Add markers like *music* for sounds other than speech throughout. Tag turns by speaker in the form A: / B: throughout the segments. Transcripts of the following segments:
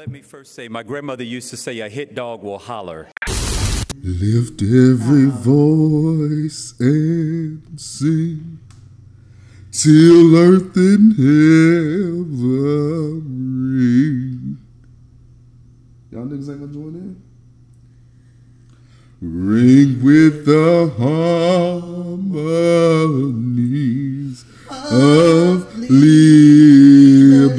A: Let me first say, my grandmother used to say, a hit dog will holler.
B: Lift every voice and sing till earth and heaven ring. Y'all niggas ain't gonna join in? Ring with the harmonies of liberty.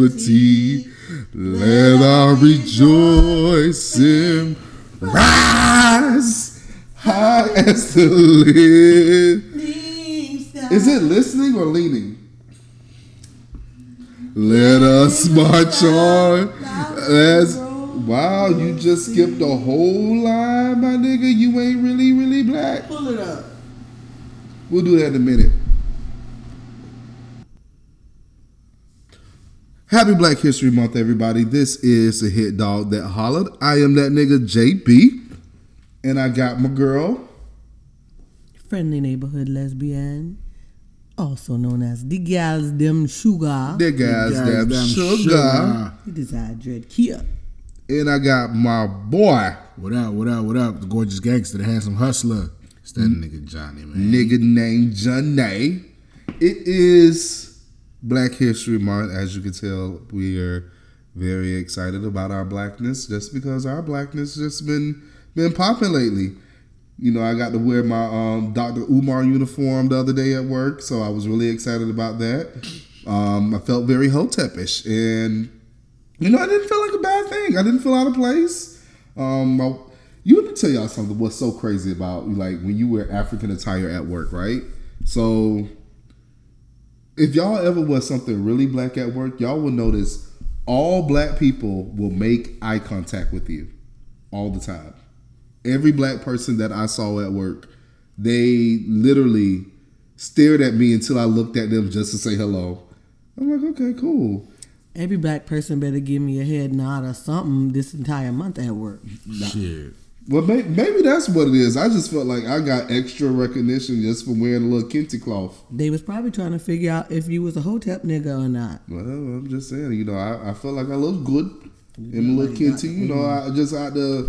B: Let our rejoicing rise high as the lid. Is it listening or leaning? Let us march on as wow, you just skipped a whole line, my nigga. You ain't really, really black.
C: Pull it up.
B: We'll do that in a minute. Happy Black History Month, everybody. This is the hit dog that hollered. I am that nigga JB, and I got my girl.
C: Friendly neighborhood lesbian, also known as the gals dem sugar.
B: The guys
D: Guys,
B: damn
D: damn
B: sugar.
C: It is Adred Kia.
B: And I got my boy,
D: What up, what up, what up? The gorgeous gangster, the handsome hustler. It's that nigga Johnny, man.
B: nigga named Janae. It is Black History Month. As you can tell, we are very excited about our blackness just because our blackness just been been popping lately. You know, I got to wear my um, Dr. Umar uniform the other day at work, so I was really excited about that. Um, I felt very hotepish, and you know, I didn't feel like a bad thing. I didn't feel out of place. Um, I, you let me tell y'all something. What's so crazy about like when you wear African attire at work, right? So, if y'all ever wear something really black at work, y'all will notice all black people will make eye contact with you all the time. Every black person that I saw at work, they literally stared at me until I looked at them just to say hello. I'm like, okay, cool.
C: Every black person better give me a head nod or something this entire month at work.
D: Shit.
B: Well, maybe that's what it is. I just felt like I got extra recognition just for wearing a little kente cloth.
C: They was probably trying to figure out if you was a hotep nigga or not.
B: Well, I'm just saying, you know, I, I felt like I looked good in my little kente. You know, I just out there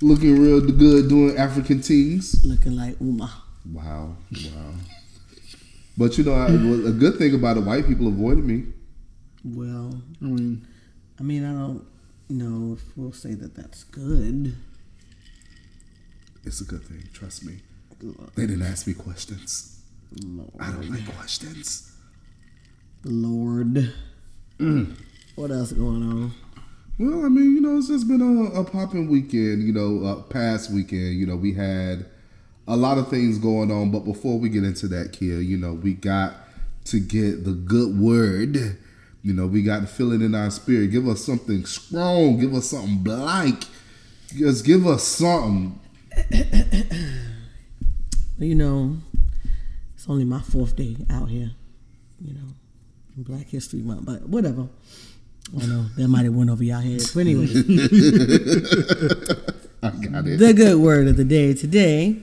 B: looking real good doing African things.
C: Looking like Uma.
B: Wow, wow. But you know, I, well, a good thing about it, white people avoided me.
C: Well,
D: I mean,
C: I mean, I don't know if we'll say that that's good.
B: It's a good thing, trust me.
C: Lord.
B: They didn't ask me questions. I don't like questions.
C: Lord. What else going on?
B: Well, I mean, you know, it's just been a, a popping weekend. You know, uh, past weekend. You know, we had a lot of things going on. But before we get into that, Kia, you know, we got to get the good word. You know, we got to feel it in our spirit. Give us something strong. Give us something black. Just give us something.
C: You know, it's only my fourth day out here. You know, Black History Month, but whatever. I know that might have went over y'all heads. But anyway, *laughs*
B: I got it.
C: the good word of the day today.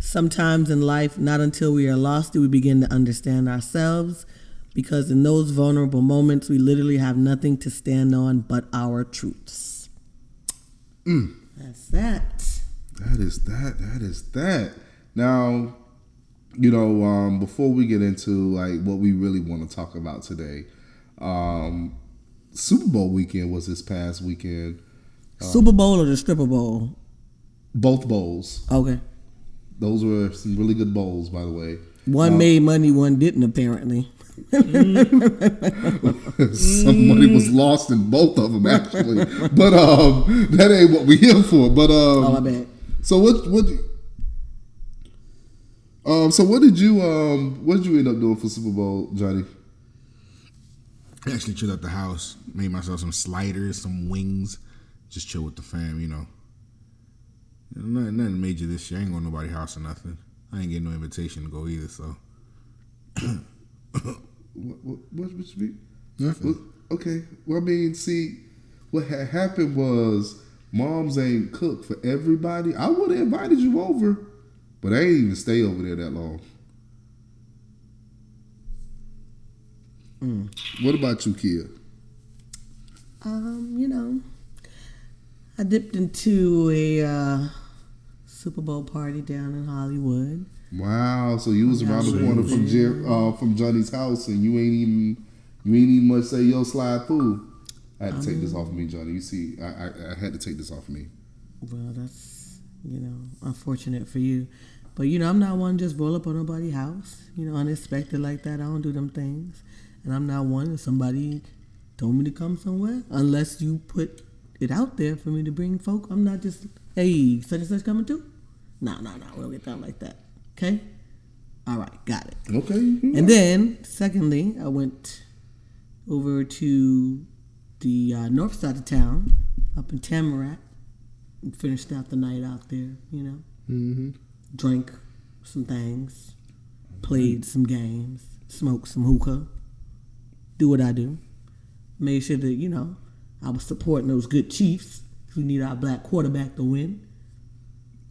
C: Sometimes in life, not until we are lost do we begin to understand ourselves, because in those vulnerable moments, we literally have nothing to stand on but our truths. Mm. That's that.
B: Is that. That is that. Now, you know, um, before we get into like what we really want to talk about today, um, Super Bowl weekend was this past weekend.
C: Super Bowl or the Stripper Bowl?
B: Both bowls.
C: Okay.
B: Those were some really good bowls, by the way.
C: One made money, one didn't apparently. *laughs*
B: some money was lost in both of them, actually. *laughs* but um, that ain't what we here for. But um,
C: Oh, my bad.
B: So what what um so what did you um what did you end up doing for Super Bowl, Johnny?
D: I actually chilled at the house, made myself some sliders, some wings, just chill with the fam, you know. Nothing, nothing major this year. I ain't going to nobody's house or nothing. I ain't getting no invitation to go either, so.
B: What what what, what you mean?
D: Nothing.
B: Well, okay. Well I mean, see, what had happened was moms ain't cooked for everybody. I would have invited you over, but I ain't even stay over there that long. What about you, Kia?
C: Um, you know, I dipped into a uh, Super Bowl party down in Hollywood.
B: Wow. So you was around the corner from Jer- uh, from Johnny's house, and you ain't even you ain't even much say yo slide through. I had to take this um, off of me, Johnny. You see, I, I, I had to take this off of me.
C: Well, that's you know unfortunate for you, but you know I'm not one to just roll up on nobody's house. You know, unexpected like that. I don't do them things, and I'm not one if somebody told me to come somewhere unless you put it out there for me to bring folk. I'm not just hey such and such coming too. No, no, no. We don't get down like that. Okay. All right, got it.
B: Okay.
C: And then, secondly, I went over to the uh, north side of town, up in Tamarac, and finished out the night out there. You know,
B: hmm
C: drank some things, played some games, smoked some hookah, do what I do. Made sure that you know I was supporting those good Chiefs who need our black quarterback to win.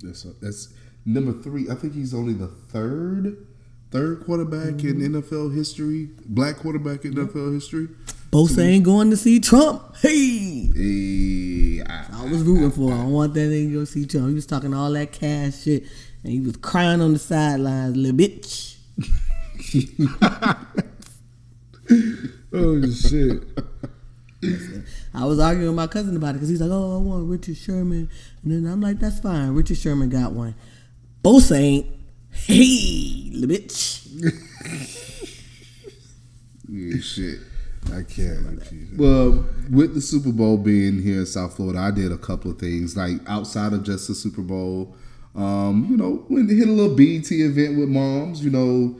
B: That's that's number three. I think he's only the third third quarterback in NFL history, black quarterback in NFL history.
C: Bosa ain't going to see Trump. Hey.
B: Hey, I,
C: I was rooting for him. I want that nigga to go see Trump. He was talking all that cash shit, and he was crying on the sidelines, little bitch. *laughs*
D: Oh shit!
C: I was arguing with my cousin about it because he's like, "Oh, I want Richard Sherman," and then I'm like, "That's fine. Richard Sherman got one. Bosa ain't. Hey, little bitch." *laughs*
B: yeah, shit.
D: I can't. I.
B: Well, with the Super Bowl being here in South Florida, I did a couple of things like outside of just the Super Bowl. Um, you know, went to hit a little BET event with moms. You know,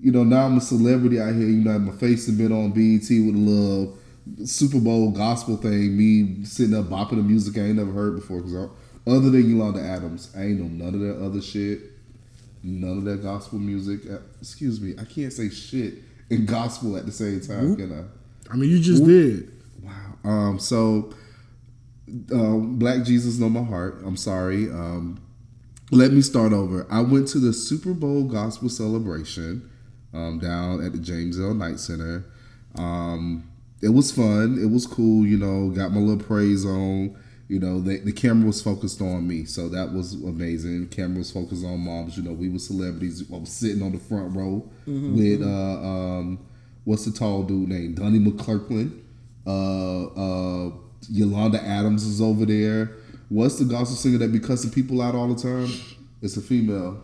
B: you know now I'm a celebrity out here. You know, my face has been on BET with a little Super Bowl gospel thing. Me sitting up bopping the music I ain't never heard before. Cause I, other than Yolanda Adams, I ain't know none of that other shit. None of that gospel music. Uh, Excuse me, I can't say shit and gospel at the same time, can I?
D: I mean, you just did.
B: Wow. Um, so, um, Black Jesus know my heart. I'm sorry. Um, let me start over. I went to the Super Bowl gospel celebration um, down at the James L. Knight Center. Um, it was fun. It was cool. You know, got my little praise on. You know, the, the camera was focused on me, so that was amazing. camera was focused on moms. You know, we were celebrities. I was sitting on the front row with uh, um, what's the tall dude named Donnie McClurkin. Uh, uh, Yolanda Adams is over there. What's the gospel singer that be cussing people out all the time? It's a female.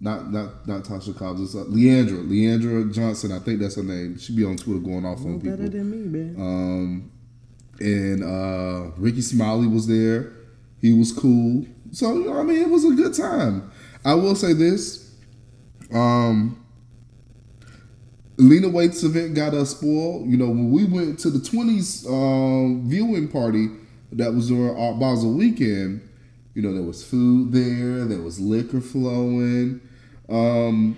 B: Not not not Tasha Cobbs. It's uh, Le'Andria. Le'Andria Johnson. I think that's her name. She be on Twitter going off on people.
C: Better than me, man.
B: Um, and uh, Rickey Smiley was there. He was cool. So you know, I mean, it was a good time. I will say this. Um, Lena Waithe's event got us spoiled. You know, when we went to the twenties um, viewing party that was during Art Basel weekend, you know, there was food there, there was liquor flowing. Um,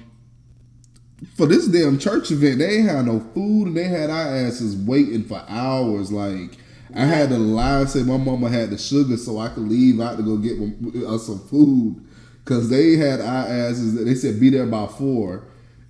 B: for this damn church event, they had no food and they had our asses waiting for hours. Like I had to lie and say my mama had the sugar so I could leave out to go get us some food because they had our asses. They said be there by four,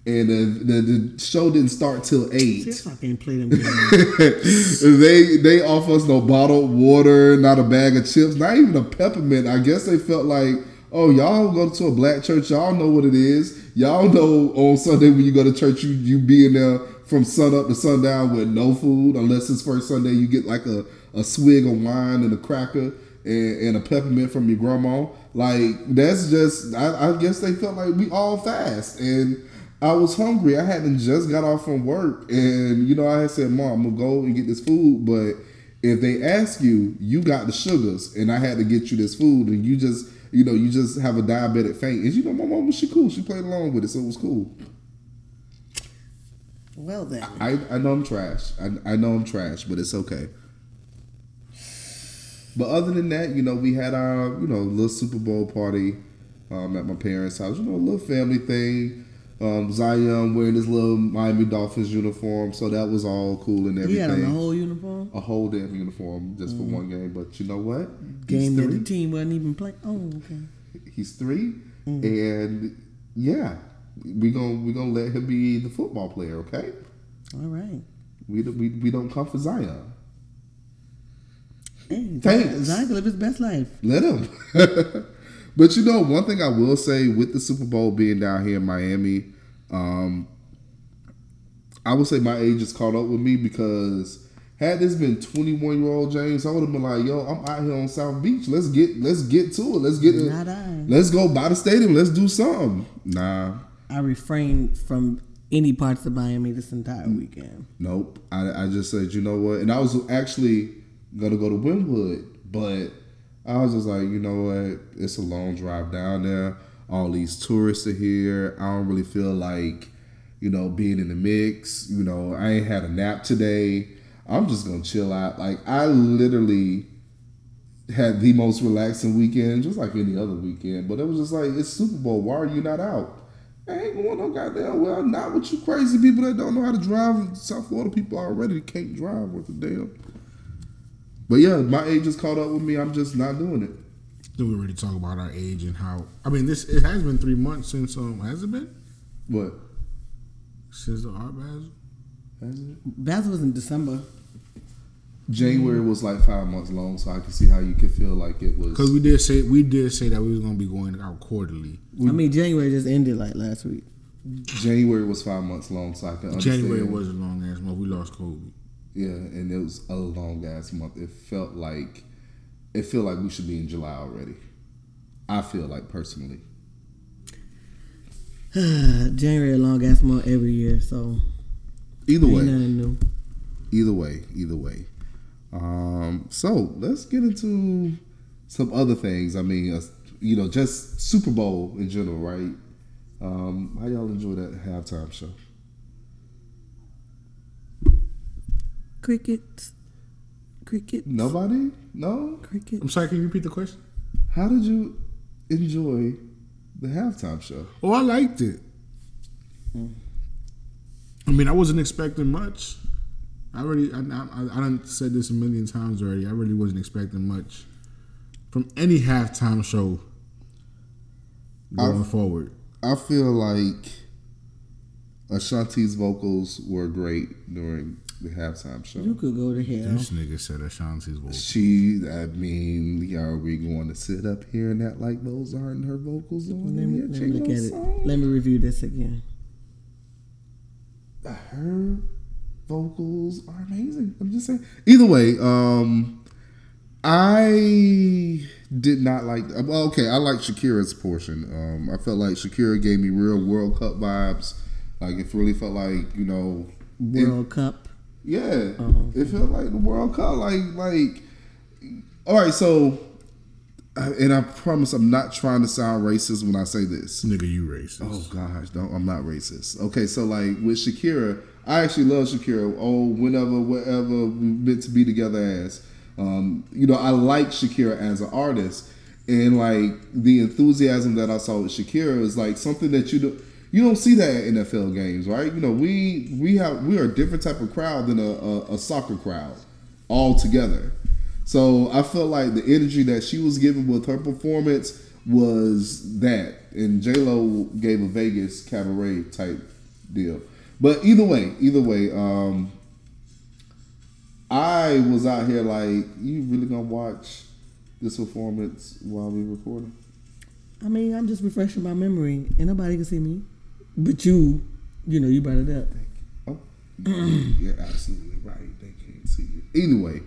B: and the, the, the show didn't start till eight.
C: See, I can't play them *laughs*
B: they they offer us no bottled water, not a bag of chips, not even a peppermint. I guess they felt like, oh, y'all go to a black church, y'all know what it is. Y'all know on Sunday when you go to church, you you be in there from sun up to sundown with no food, unless it's first Sunday you get like a, a swig of wine and a cracker and, and a peppermint from your grandma. Like that's just I, I guess they felt like we all fast and I was hungry. I hadn't just got off from work, and you know, I had said, "Mom, I'm gonna go and get this food." But if they ask you, you got the sugars, and I had to get you this food, and you just, you know, you just have a diabetic faint. And you know, my mom, was she cool. She played along with it, so it was cool.
C: well then,
B: I, I know I'm trash. I, I know I'm trash, but it's okay. But other than that, you know, we had our, you know, little Super Bowl party um, at my parents' house. You know, a little family thing. Um, Zion wearing his little Miami Dolphins uniform, so that was all cool and everything.
C: he had on the whole uniform.
B: a whole damn uniform just for one game. But you know what?
C: Game that the team wasn't even playing. Oh, okay.
B: He's three, and yeah, we gonna we gonna let him be the football player. Okay,
C: All right.
B: we don't- we we don't come for Zion.
C: Hey,
B: Thanks.
C: Zion can live his best life.
B: Let him. *laughs* but you know, one thing I will say with the Super Bowl being down here in Miami, um, I would say my age has caught up with me because had this been 21 year old James, I would have been like, yo, I'm out here on South Beach. Let's get let's get to it. Let's get.
C: Not.
B: Let's go by the stadium. Let's do something. Nah,
C: I refrained from any parts of Miami this entire weekend.
B: Nope. I, I just said, you know what? And I was actually gonna go to Wynwood, but I was just like, you know what? It's a long drive down there. All these tourists are here. I don't really feel like, you know, being in the mix. You know, I ain't had a nap today. I'm just gonna chill out. Like I literally had the most relaxing weekend, just like any other weekend. But it was just like it's Super Bowl. Why are you not out? I ain't going no goddamn well. Not with you crazy people that don't know how to drive. South Florida people already can't drive worth a damn. But yeah, my age has caught up with me. I'm just not doing it.
D: Then we already talk about our age and how. I mean, this it has been three months since um has it been
B: What?
D: since the art basel?
B: Has?
C: Basel was in December.
B: January was like five months long, so I can see how you could feel like it was.
D: Because we did say we did say that we was gonna be going out quarterly.
C: I mean, January just ended like last week.
B: January was five months long, so I can understand.
D: January was a long ass month. We lost Kobe.
B: Yeah, and it was a long ass month. It felt like it felt like we should be in July already. I feel like personally. *sighs*
C: January a long ass month every year, so
B: Either way,
C: nothing new.
B: either way, either way. Um, so let's get into some other things. I mean, uh, you know, just Super Bowl in general, right? Um, how y'all enjoy that halftime show?
C: Crickets, cricket,
B: Nobody? No?
C: cricket.
D: I'm sorry. Can you repeat the question?
B: How did you enjoy the halftime show?
D: Oh, I liked it. I mean, I wasn't expecting much. I already, I, I, I done said this a million times already. I really wasn't expecting much from any halftime show going forward.
B: I feel like Ashanti's vocals were great during the halftime show.
C: You could go to hell.
D: This nigga said Ashanti's voice.
B: She, I mean, are we going to sit up here and act like those aren't her vocals on
C: Let me,
B: the
C: let me look at it.
B: song?
C: Let me review this again.
B: Her vocals are amazing. I'm just saying. Either way, um, I did not like. Well, okay, I like Shakira's portion. Um, I felt like Shakira gave me real World Cup vibes. Like it really felt like you know. it-
C: World Cup.
B: Yeah,
C: Oh,
B: it felt like the World Cup. Like, like, all right. So, and I promise I'm not trying to sound racist when I say this.
D: Nigga, you racist.
B: Oh gosh, don't. I'm not racist. Okay, so like with Shakira, I actually love Shakira. Oh, whenever, whatever we meant to be together as. Um, you know, I like Shakira as an artist, and like the enthusiasm that I saw with Shakira is like something that you do. You don't see that at NFL games, right? You know, we we have we are a different type of crowd than a, a, a soccer crowd altogether. So I felt like the energy that she was giving with her performance was that, and J Lo gave a Vegas cabaret type deal. But either way, either way, um, I was out here like, you really gonna watch this performance while we recording?
C: I mean, I'm just refreshing my memory, and nobody can see me, but you. You know, you brought it up.
B: Oh, *clears throat* you're absolutely right. They can't see you. Anyway,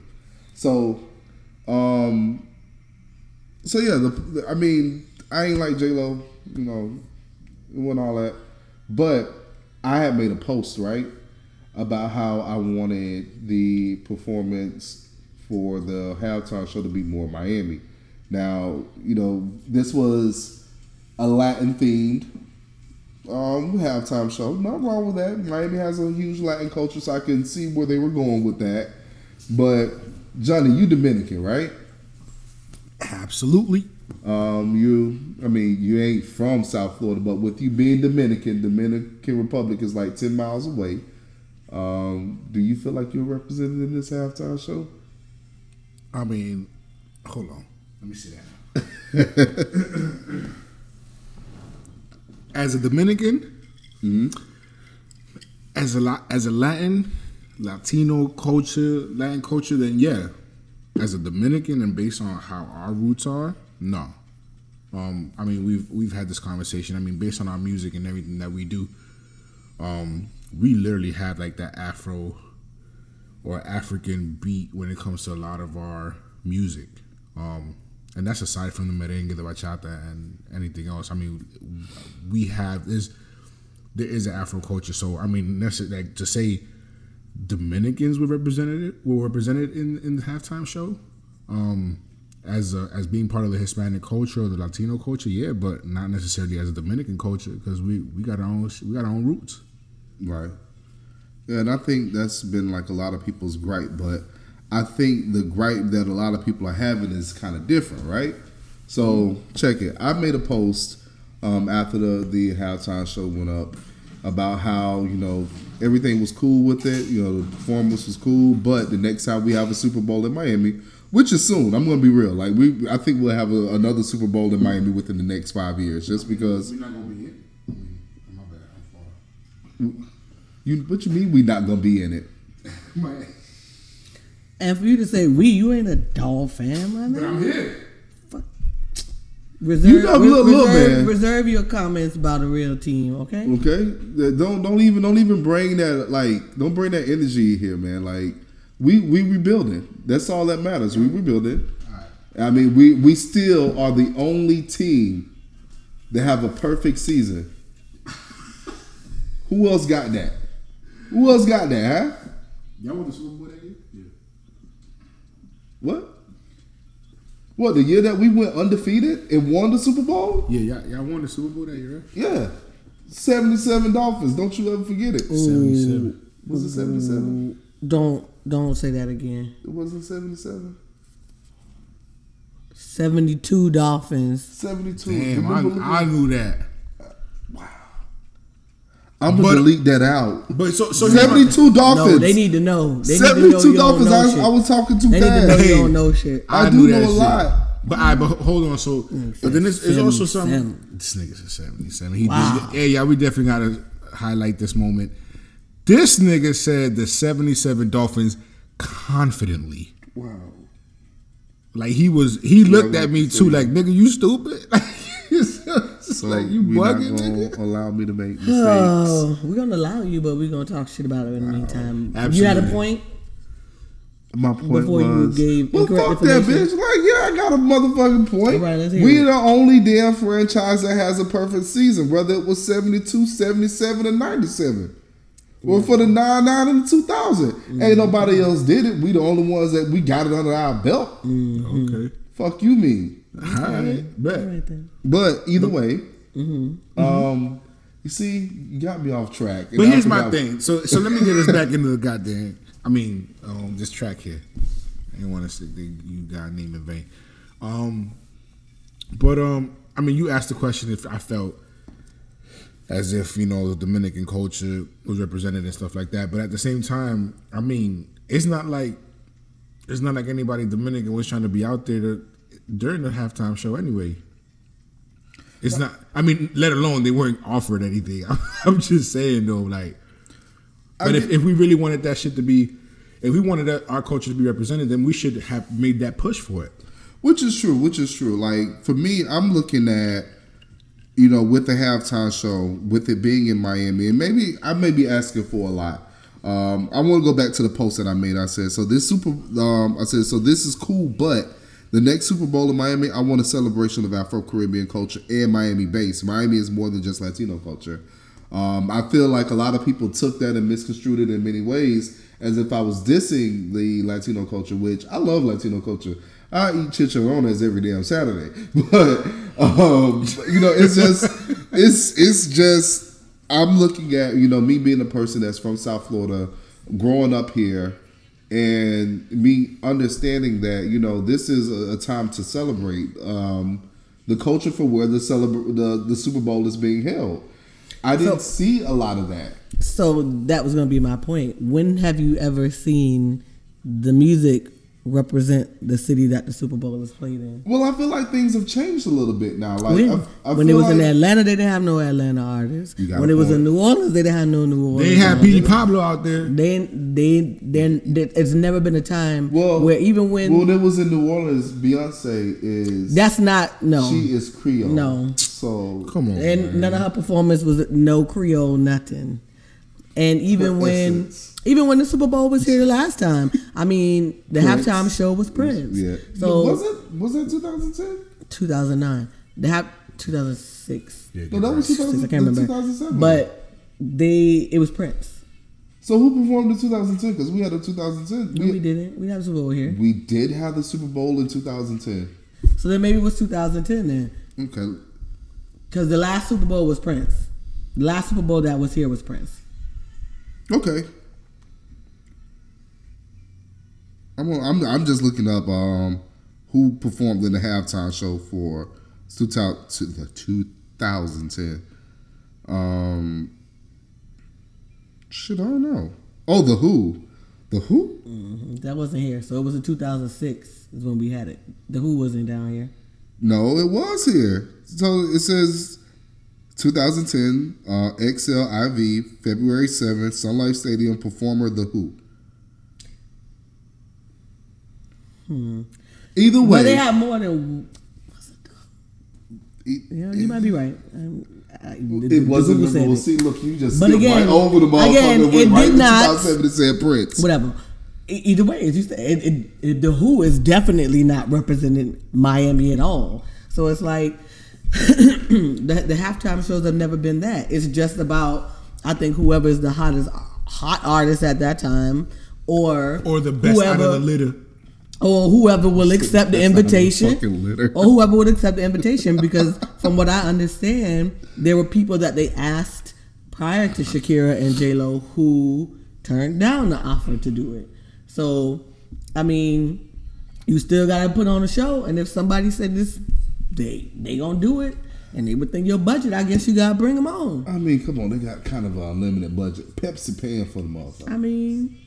B: so, um, so yeah, the, the- I mean, I ain't like J Lo, you know, it wasn't all that, but I had made a post right about how I wanted the performance for the halftime show to be more Miami. Now, you know, this was a Latin themed um, halftime show. Nothing wrong with that. Miami has a huge Latin culture, so I can see where they were going with that. But Johnny, you Dominican, right?
D: Absolutely.
B: Um, you, I mean, you ain't from South Florida, but with you being Dominican, Dominican Republic is like ten miles away. Um, do you feel like you're represented in this halftime show?
D: I mean, hold on. Let me see that. *laughs* as a Dominican, as a as a Latin, Latino culture, Latin culture, then yeah, as a Dominican and based on how our roots are, no. Um, I mean, we've we've had this conversation. I mean, based on our music and everything that we do, um, we literally have like that Afro or African beat when it comes to a lot of our music. Um, and that's aside from the merengue, the bachata, and anything else. I mean, we have is there is an Afro culture. So I mean, like to say Dominicans were represented were represented in in the halftime show. Um, as a, as being part of the Hispanic culture or the Latino culture, yeah, but not necessarily as a Dominican culture because we, we got our own we got our own roots.
B: Right. Yeah, and I think that's been like a lot of people's gripe, but I think the gripe that a lot of people are having is kind of different, right? So check it. I made a post um, after the the halftime show went up about how you know everything was cool with it. You know, the performance was cool, but the next time we have a Super Bowl in Miami, which is soon, I'm going to be real. Like we, I think we'll have a, another Super Bowl in Miami within the next five years, just because.
D: We're not gonna be in. I mean, my bad. I'm far.
B: You, what you mean we not going to be in it? *laughs*
C: And for you to say we, you ain't a dog fan, my
D: But I'm
C: man.
D: here.
C: Reserve,
B: You know, look, look,
C: reserve,
B: man.
C: reserve your comments about a real team, okay?
B: Okay, don't don't even don't even bring that like don't bring that energy here, man. Like we we rebuilding. That's all that matters. We rebuilding. I mean, we we still are the only team that have a perfect season. Who else got that? Who else got that? Huh?
D: Y'all won the Super Bowl that year? Yeah.
B: What? What the year that we went undefeated and won the Super Bowl?
D: Yeah, y'all, y'all won the Super Bowl that year, right?
B: Yeah, seventy-seven Dolphins. Don't you ever forget it.
D: Seventy-seven.
B: Was it seventy-seven?
C: Don't don't say that again.
B: It wasn't seventy-seven.
C: Seventy two Dolphins.
B: 72.
D: Damn, I, I knew that.
B: I'm gonna
D: But-
B: delete that out.
D: But so so here's my-
B: 72 Dolphins.
C: No, they need to know. They need to know
B: 72 Dolphins.
C: know shit.
B: I, I was talking too
C: They need to know
B: fast.
C: you don't know shit.
B: I do know a
D: shit.
B: lot.
D: But I but hold on. So mm. but then it's, it's also some.
C: 77.
D: This nigga's a seventy seven. He
C: Wow.
D: just, yeah yeah we definitely gotta highlight this moment. This nigga said the seventy seven Dolphins confidently.
B: Wow.
D: Like he was he looked
B: like
D: at me too like nigga you stupid. *laughs*
B: So
D: like you bugging nigga.
B: allow me to make *sighs* mistakes.
C: Oh, we're gonna allow you, but we're gonna talk shit about it in the meantime. You had a point.
B: My point
C: Before you
B: was,
C: gave
B: well, fuck that bitch. Like, yeah, I got a motherfucking point.
C: Right,
B: we
C: it.
B: the only damn franchise that has a perfect season, whether it was 72, 77, or 97. Well, for the 99 and the 2000.
C: Mm-hmm.
B: Ain't nobody else did it. We the only ones that we got it under our belt.
D: Okay.
B: Fuck you mean.
D: All right. Bet.
C: Right then.
B: But either way,
C: Mm-hmm.
B: um, you see, you got me off track.
D: But here's my
B: forgot-
D: thing. So so let me get us back into the goddamn. I mean, um, this track here. I didn't want to say you got name in vain. Um, but um, I mean, you asked the question if I felt as if you know the Dominican culture was represented and stuff like that. But at the same time, I mean, it's not like it's not like anybody Dominican was trying to be out there to, during the halftime show anyway. It's not. I mean, let alone they weren't offered anything. *laughs* I'm just saying though, like. But if, if we really wanted that shit to be, if we wanted that, our culture to be represented, then we should have made that push for it.
B: Which is true. Which is true. Like for me, I'm looking at, you know, with the halftime show, with it being in Miami, and maybe I may be asking for a lot. Um, I want to go back to the post that I made. I said, so this super. Um, I said, so this is cool, but the next Super Bowl in Miami, I want a celebration of Afro Caribbean culture and Miami based. Miami is more than just Latino culture. Um, I feel like a lot of people took that and misconstrued it in many ways as if I was dissing the Latino culture, which I love Latino culture. I eat chicharrones every damn Saturday, *laughs* but um, you know, it's just it's it's just I'm looking at you know me being a person that's from South Florida, growing up here, and me understanding that you know this is a, time to celebrate um, the culture for where the celebra- the the Super Bowl is being held. I didn't see a lot of that.
C: So that was gonna be my point. When have you ever seen the music represent the city that the Super Bowl is played in.
B: Well, I feel like things have changed a little bit now. Like
C: when
B: I, I
C: when it
B: feel
C: was in Atlanta, they didn't have no Atlanta artists. When
B: a
C: it was in New Orleans, they didn't have no New Orleans.
D: They had
C: artists.
D: Petey Pablo out there.
C: They they then it's never been a time
B: Well,
C: where even when
B: well, it was in New Orleans, Beyonce is
C: that's not no
B: she is Creole.
C: No.
B: so
D: Come on,
C: and
D: man.
C: none of her performance was no Creole nothing. And even
B: Her
C: when
B: essence.
C: Even when the Super Bowl was here the last time, I mean the
B: Prince.
C: halftime show was Prince.
B: Yeah.
C: So
B: was it was that 2010?
C: 2009, the half 2006.
D: Yeah,
B: No, that was
C: Six,
B: 2000,
C: I can't remember.
B: 2007.
C: But they it was Prince.
B: so who performed in 2010? Because we had a 2010.
C: No, we didn't. We didn't have a Super Bowl here.
B: We did have the Super Bowl in 2010.
C: So then maybe it was 2010 then.
B: Okay.
C: Because the last Super Bowl was Prince. The last Super Bowl that was here was Prince.
B: Okay. I'm I'm I'm just looking up um who performed in the halftime show for 2000 to the 2010. Um shit, I don't know. Oh, the Who. The Who?
C: That wasn't here. So it was in 2006 is when we had it. The Who wasn't down here.
B: No, it was here. So it says 2010, uh, XLIV, February 7th, Sun Life Stadium, performer The Who. Either way,
C: But they had more than.
B: it,
C: Yeah, you might be right. Um, I,
B: it wasn't
C: Google said
B: See, look, you just
C: But
B: skipped
C: again-
B: right over the motherfucker.
C: again,
B: and
C: it
B: went right
C: did
B: to
C: not-
B: 2007 said Prince.
C: Whatever. Either way, as you said, it, it, it, the Who is definitely not representing Miami at all. So it's like *clears throat* the, the halftime shows have never been that. It's just about I think whoever is the hottest hot artist at that time, or
D: Or the best out of the litter.
C: Or whoever will accept the
B: Best out of the
C: invitation, or whoever would accept the invitation. Because from what I understand, there were people that they asked prior to Shakira and J Lo who turned down the offer to do it. So, I mean, you still got to put on a show, and if somebody said this, they they gonna do it, and they within your budget, I guess you gotta bring them on.
B: I mean, come on, they got kind of an unlimited budget. Pepsi paying for the motherfucker.
C: I mean,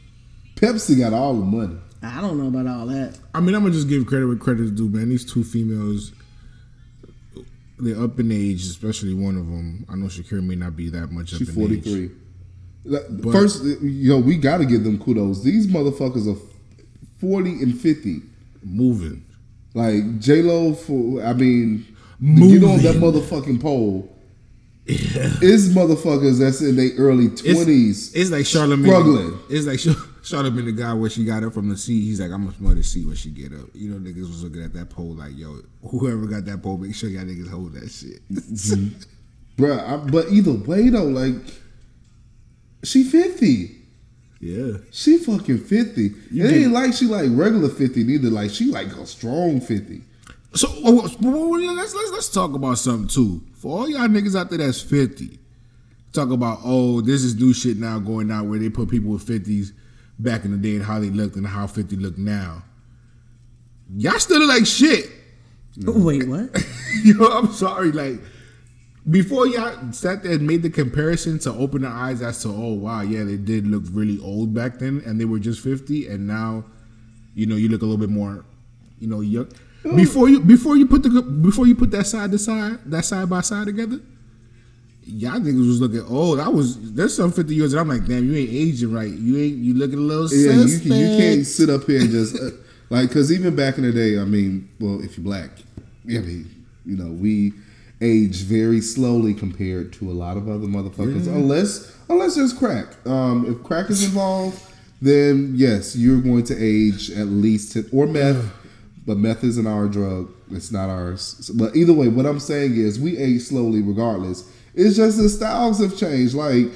B: Pepsi got all the money.
C: I don't know about all that.
D: I mean, I'm gonna just give credit where credit's due, man. These two females, they're up in age, especially one of them. I know Shakira may not be that much
B: She's
D: up in age.
B: 43. Like, First, yo, we got to give them kudos. These motherfuckers are 40 and 50.
D: Moving.
B: Like J Lo for, I mean, to get on that motherfucking pole. Is motherfuckers that's in their early twenties.
D: it's like Charlamagne.
B: struggling.
D: It's like Char- Charlamagne, the guy where she got up from the seat. He's like, I'm gonna smell the seat when she get up. You know, niggas was looking at that pole like, yo, whoever got that pole, make sure y'all niggas hold that shit. Mm-hmm. *laughs*
B: Bruh, I, but either way though, like she fifty.
D: yeah.
B: She fucking fifty.
D: You
B: it
D: get-
B: ain't like she like regular fifty neither. Like she like a strong fifty.
D: So oh, let's let's let's talk about something too. For all y'all niggas out there that's fifty, talk about oh this is new shit now going out where they put people with fifties back in the day and how they looked and how fifty look now. Y'all still look like shit.
C: Oh, wait, what? *laughs*
D: Yo, I'm sorry. Like before y'all sat there and made the comparison to open their eyes as to oh wow yeah they did look really old back then and they were just fifty and now you know you look a little bit more you know young. Before you before you put the before you put that side to side that side by side together, y'all niggas was looking old. I was there's some fifty years and I'm like damn you ain't aging right. You ain't you looking a little
B: Yeah, you, can- you can't sit up here and just uh, like because even back in the day, I mean, well, if you're black, yeah, I mean, you know, we age very slowly compared to a lot of other motherfuckers, unless unless there's crack. Um, if crack is involved, then yes, you're going to age at least 10, or meth, *sighs* but meth isn't our drug. It's not ours. But either way, what I'm saying is we age slowly regardless. It's just the styles have changed. Like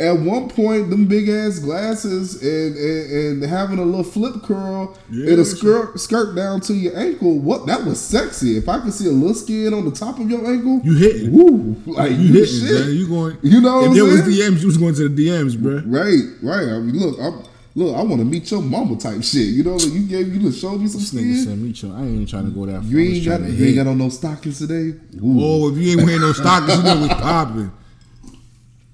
B: at one point, them big ass glasses and, and, and having a little flip curl and a skirt skirt down to your ankle. What that was sexy. If I could see a little skin on the top of your ankle,
D: You hitting.
B: woo, like
D: You
B: you,
D: man. You going?
B: You know what
D: If there was? DMs, you was going to the DMs, bro.
B: Right, right. I mean, look, I'm look. I want to meet your mama type shit. You know, like you gave you to show me some
D: This nigga said me chill. I ain't even trying to go that far.
B: You ain't got you ain't got on no stockings today. Ooh.
D: Oh, if you ain't wearing no *laughs* stockings, you know what's popping.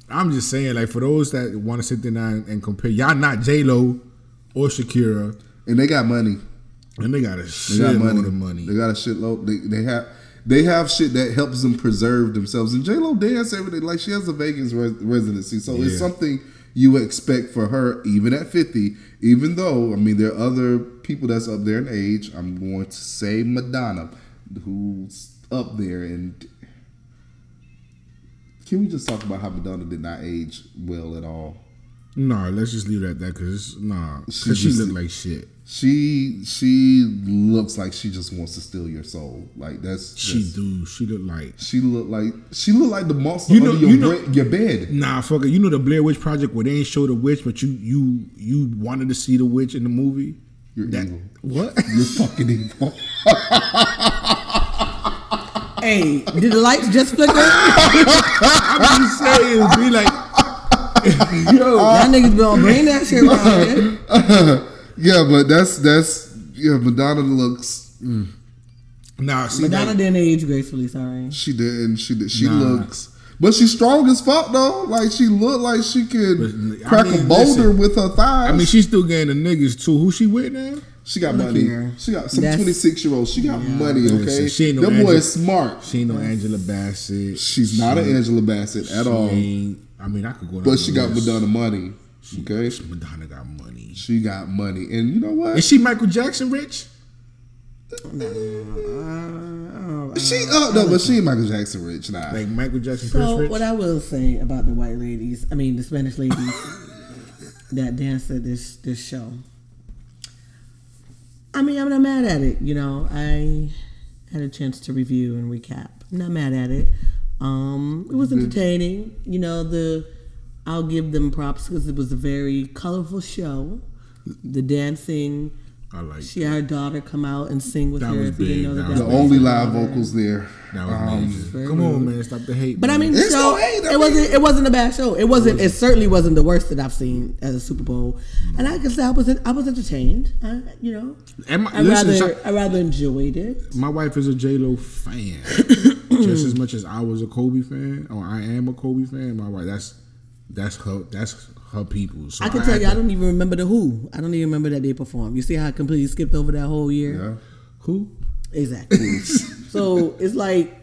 D: I'm just saying, like, for those that want to sit there and, and compare, y'all not J Lo or Shakira.
B: And they got money.
D: And they got a
B: They got
D: shitload
B: money.
D: of money.
B: They got a shitload. They, they have they have shit that helps them preserve themselves. And J Lo dance every day. Like she has a Vegas res- residency, so it's something you would expect for her, even at fifty. Even though I mean there are other people that's up there in age. I'm going to say Madonna, who's up there. And can we just talk about how Madonna did not age well at all?
D: Nah, let's just leave it at that because nah, because she,
B: just-
D: looked like shit.
B: She she looks like she just wants to steal your soul. Like that's
D: She
B: that's-
D: do. She looked like
B: She looked like she looked like the monster
D: You know-
B: under your,
D: you know-
B: bre- your bed.
D: nah. Fuck it. You know the Blair Witch Project where they ain't show the witch, but you you you wanted to see the witch in the movie.
B: You're
D: That-
B: evil.
D: What? *laughs*
B: You're fucking evil.
C: Hey, did the lights just flicker? *laughs*
D: I'm just saying, be like, *laughs* yo,
C: Y'all niggas gonna bring that shit around *laughs* here.
B: yeah, but that's that's yeah. Madonna looks. Mm.
D: nah. See,
C: Madonna
D: like,
C: didn't age gracefully, sorry.
B: She didn't. She did. She
D: Nah.
B: looks. But she's strong as fuck though. Like she looked like she could
D: But, I
B: crack a boulder
D: listen.
B: with her thighs.
D: I mean, she's still getting the niggas too. Who she with now?
B: she got
C: Look
B: money.
C: here.
B: She got some twenty six year old. She got money. Okay,
D: Listen, she ain't no
B: that boy
D: Angela-
B: is smart.
D: She ain't no Angela Bassett.
B: She's not an Angela Bassett at
D: She
B: all.
D: Ain't- I mean, I could go. down
B: But
D: the
B: she got
D: list.
B: Madonna money.
D: She-
B: Okay,
D: Madonna got money.
B: she got money, and you know what?
D: Is she Michael Jackson rich?
B: She uh no, but she ain't Michael Jackson rich now.
D: Like Michael Jackson
C: So
D: rich?
C: what I will say about the white ladies, I mean the Spanish ladies *laughs* that danced at this this show. I mean, I'm not mad at it. You know, I had a chance to review and recap. I'm not mad at it. Um, it was entertaining. You know, the I'll give them props because it was a very colorful show. The dancing.
D: I like
C: She had her daughter come out and sing with
D: That
C: her.
D: was
C: if you
D: big.
C: know that,
D: That
C: that
B: the
D: was
C: was
B: only
C: her
B: live
C: daughter.
B: vocals there.
D: that was
B: Um,
D: amazing. Come on, man, stop the hate.
C: But I mean, the
B: It's
C: show
B: no hate, I
C: it wasn't it wasn't a bad show. It wasn't. It certainly wasn't the worst that I've seen at a Super Bowl. And I can say I was I was entertained. I, you know,
D: And
C: I
D: listen,
C: rather
D: shout-
C: I rather enjoyed it.
D: my wife is a J Lo fan, *laughs* just as hmm. much as I was a Kobe fan, or I am a Kobe fan. My wife, that's that's her, that's her people. So
C: I can tell you, I don't even remember the Who. I don't even remember that they performed. You see how I completely skipped over that whole year?
B: Yeah.
D: who.
C: Exactly. *laughs* so it's like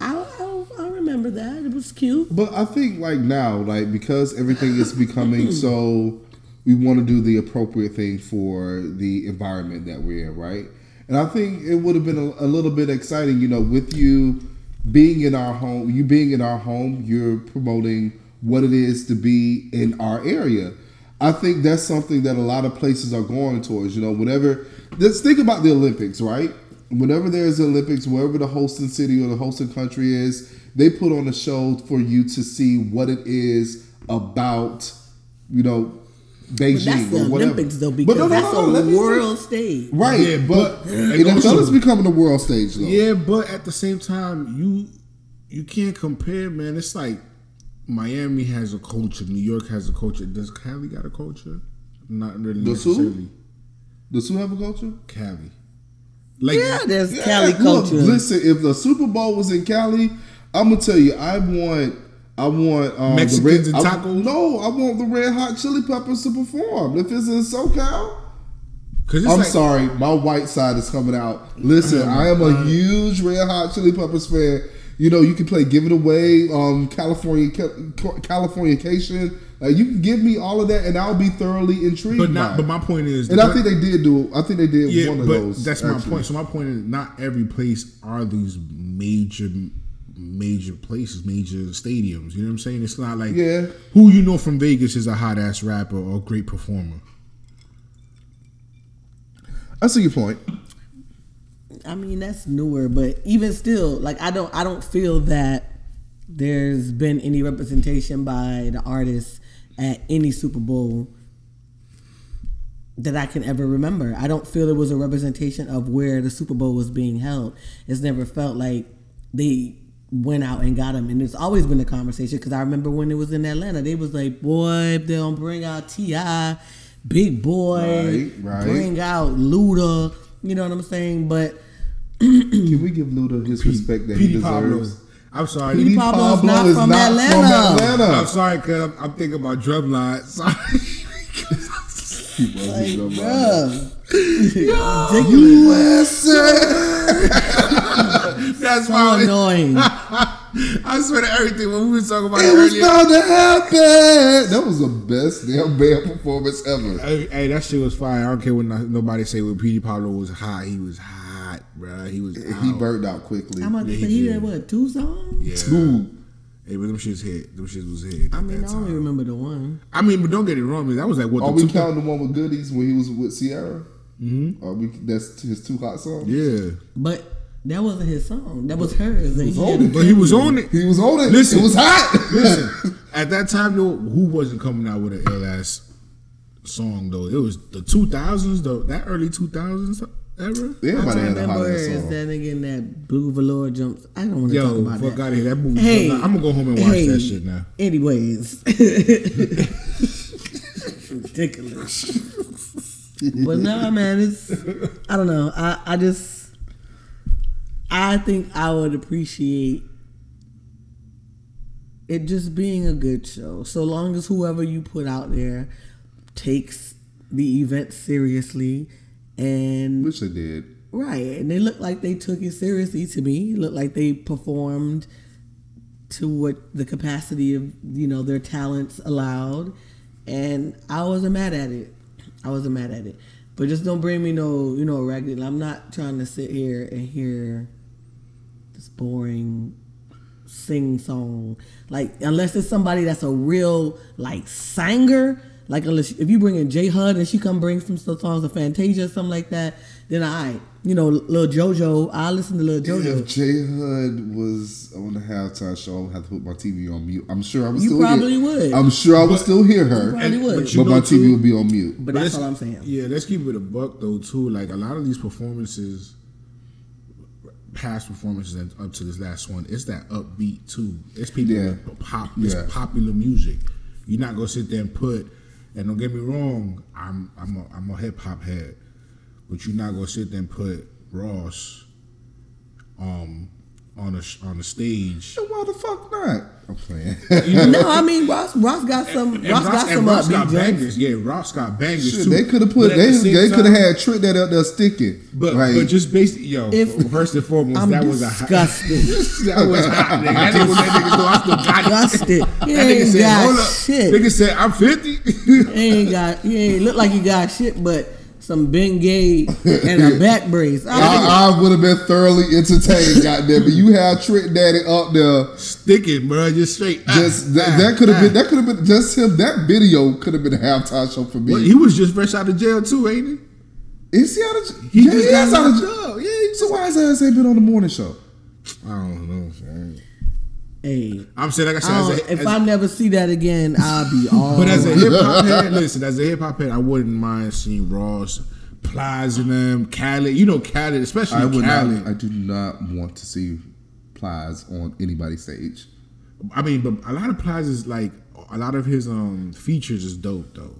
C: I, I I remember that. It was cute.
B: But I think like now, like because everything is becoming so, we want to do the appropriate thing for the environment that we're in, right? And I think it would have been a, a little bit exciting, you know, with you being in our home, you being in our home, you're promoting what it is to be in our area. I think that's something that a lot of places are going towards. You know, whenever let's think about the Olympics, right? Whenever there's Olympics, wherever the hosting city or the hosting country is, they put on a show for you to see what it is about, you know, Beijing
C: But that's the
B: or whatever.
C: Olympics though,
B: But
C: because
B: no, no,
C: that's
B: no, let
C: a
B: me-
C: world stage.
B: Right,
D: Yeah,
B: but
D: but-
B: NFL is becoming the world stage though.
D: Yeah, but at the same time, you you can't compare, man. It's like Miami has a culture, New York has a culture. Does Cali got a culture? Not really
B: Does who?
D: necessarily.
B: Does who have a culture?
D: Cali. Like
C: Yeah, there's
B: Yeah,
C: Cali
B: look,
C: culture.
B: listen, if the Super Bowl was in Cali, I'm gonna tell you, I want, I want um,
D: Mexicans
B: the
D: and
B: I- no, I want the Red Hot Chili Peppers to perform. If it's in SoCal, I'm
D: like,
B: sorry, my white side is coming out. Listen, I am a huge Red Hot Chili Peppers fan. You know, you can play "Give It Away," um, California, Californication. Like you can give me all of that, and I'll be thoroughly intrigued.
D: But not. But my point is,
B: and I think they did do. I think they did
D: yeah,
B: one of
D: but
B: those.
D: that's my point. So my point is, not every place are these major, major places, major stadiums. You know what I'm saying? It's not like
B: Yeah.
D: who you know from Vegas is a hot ass rapper or great performer.
B: I see your point.
C: I mean, that's newer, but even still, like I don't, I don't feel that there's been any representation by the artists at any Super Bowl that I can ever remember. I don't feel it was a representation of where the Super Bowl was being held. It's never felt like they went out and got him. and it's always been a conversation. Because I remember when it was in Atlanta, they was like, "Boy, if they don't bring out T.I., Big Boi,
B: Right, right.
C: bring out Luda." You know what I'm saying? But *clears throat*
B: Can we give Luda his respect that he
D: Petey Pablo.
B: deserves?
D: I'm sorry.
C: Petey
B: Petey
C: Pablo's
B: Pablo
C: not
B: is
C: from
B: not
C: Atlanta.
B: from Atlanta.
D: I'm sorry, cause I'm, I'm thinking about drumline. *laughs* Sorry.
C: Like,
B: Come on.
C: bruh. *laughs* *laughs* Ridiculous. *laughs*
D: That's
C: So
D: why
C: annoying. *laughs*
D: I swear to everything when we were talking about
B: It
D: it
B: was
D: earlier.
B: bound to happen. That was the best damn band performance ever.
D: Hey, hey, that shit was fire. I don't care what no- nobody say. When Petey Pablo was hot, he was hot, bro. He was.
B: He
D: out.
B: burned out quickly.
C: I'm about to
D: Yeah,
C: say
D: he
C: he
D: did.
C: had what two songs?
D: Yeah.
B: Two.
D: Hey, but them shits hit. Them shits was hit.
C: I mean, I
D: that
C: only
D: time.
C: remember the one.
D: I mean, but don't get it wrong. Man, that was like what
B: Are
D: the
B: we
D: two.
B: counting the one with Goodies when he was with Ciara? Mm-hmm. Are we? That's his two hot songs.
D: Yeah,
C: But that wasn't his song. That was hers. and he
B: on
C: had
D: but he was on it.
B: He was on it.
D: Listen.
B: it was hot.
D: Listen, at that time though, who wasn't coming out with an ill ass song though? It was the two thousands though, that early two thousands era.
B: Everybody
C: All I
B: had a hot
C: remember
B: ass
C: is
B: song.
C: that nigga in that blue velour jumps. I don't want to talk
D: Yo,
C: about
D: fuck
C: that.
D: out of here. That movie.
C: Hey,
D: I'm gonna go home and watch
C: hey,
D: that shit now.
C: Anyways, *laughs* ridiculous. but no, man, it's I don't know. I I just I think I would appreciate it just being a good show, so long as whoever you put out there takes the event seriously and
B: Which they did.
C: Right, and they looked like they took it seriously to me. It looked like they performed to what the capacity of you know their talents allowed, and I wasn't mad at it. I wasn't mad at it, but just don't bring me no you know regular. I'm not trying to sit here and hear boring sing song like unless it's somebody that's a real like singer like unless if you bring in J Hud and she come bring some some songs of Fantasia or something like that then I you know little JoJo I listen to little JoJo
B: If J Hud was on the halftime show, I would have to put my TV on mute. I'm sure I would
C: You
B: still
C: probably
B: hear.
C: would.
B: I'm sure I would still hear her,
C: probably would.
B: but,
D: you
B: my
D: know,
B: TV would be on mute.
C: but
D: But
C: that's all I'm saying
D: Yeah, let's keep it a buck though too. Like a lot of these performances, past performances and up to this last one, it's that upbeat too. It's people
B: Yeah.
D: pop. It's
B: Yeah.
D: popular music. You're not gonna sit there and put. And don't get me wrong, I'm I'm a, I'm a hip hop head, but you're not gonna sit there and put Ross, um, on a on the stage.
B: Why the fuck not? I'm playing. *laughs*
C: no I mean Ross Ross got some
D: And
C: Ross, got
D: and
C: some
D: Ross got bangers. Yeah, Ross got bangers
B: Shit,
D: too.
B: they could have put they
D: the
B: they could have had Trick that out there sticking.
D: But
B: like,
D: but just basically, yo,
C: If-
D: first and foremost,
C: I'm
D: that was a hot, *laughs* that was hot. Nigga. That nigga was that nigga so I still got it.
C: disgusted
D: That nigga said, hold up.
C: shit
D: Nigga said, I'm 50.
C: You ain't got you ain't look like you got shit but some Bengay *laughs* and a back brace I
B: I, I would have been thoroughly entertained, goddamn. But you have Trick Daddy up there.
D: Sticking, bro, just straight. ah,
B: Just that,
D: ah,
B: that could have
D: ah.
B: been that could have been just him. That video could have been a halftime show for me.
D: Well, he was just fresh out of jail too, ain't he?
B: is he out of?
D: He
B: yeah,
D: just
B: he
D: got
B: is out of jail.
D: Yeah, he
B: So why his ass ain't been on the morning show?
D: I don't know. man.
C: Hey
D: I'm saying, like I said,
C: I
D: as a,
C: if
D: as-
C: I never see that again, I'll be all. *laughs*
D: but as a hip hop head, listen, as a hip hop head, I wouldn't mind seeing Ross, Plies in them, Khaled. You know Khaled, especially
B: I would
D: Khaled.
B: not. I do not want to see Plies on anybody's stage.
D: I mean, but a lot of Plies is like a lot of his um features is dope though.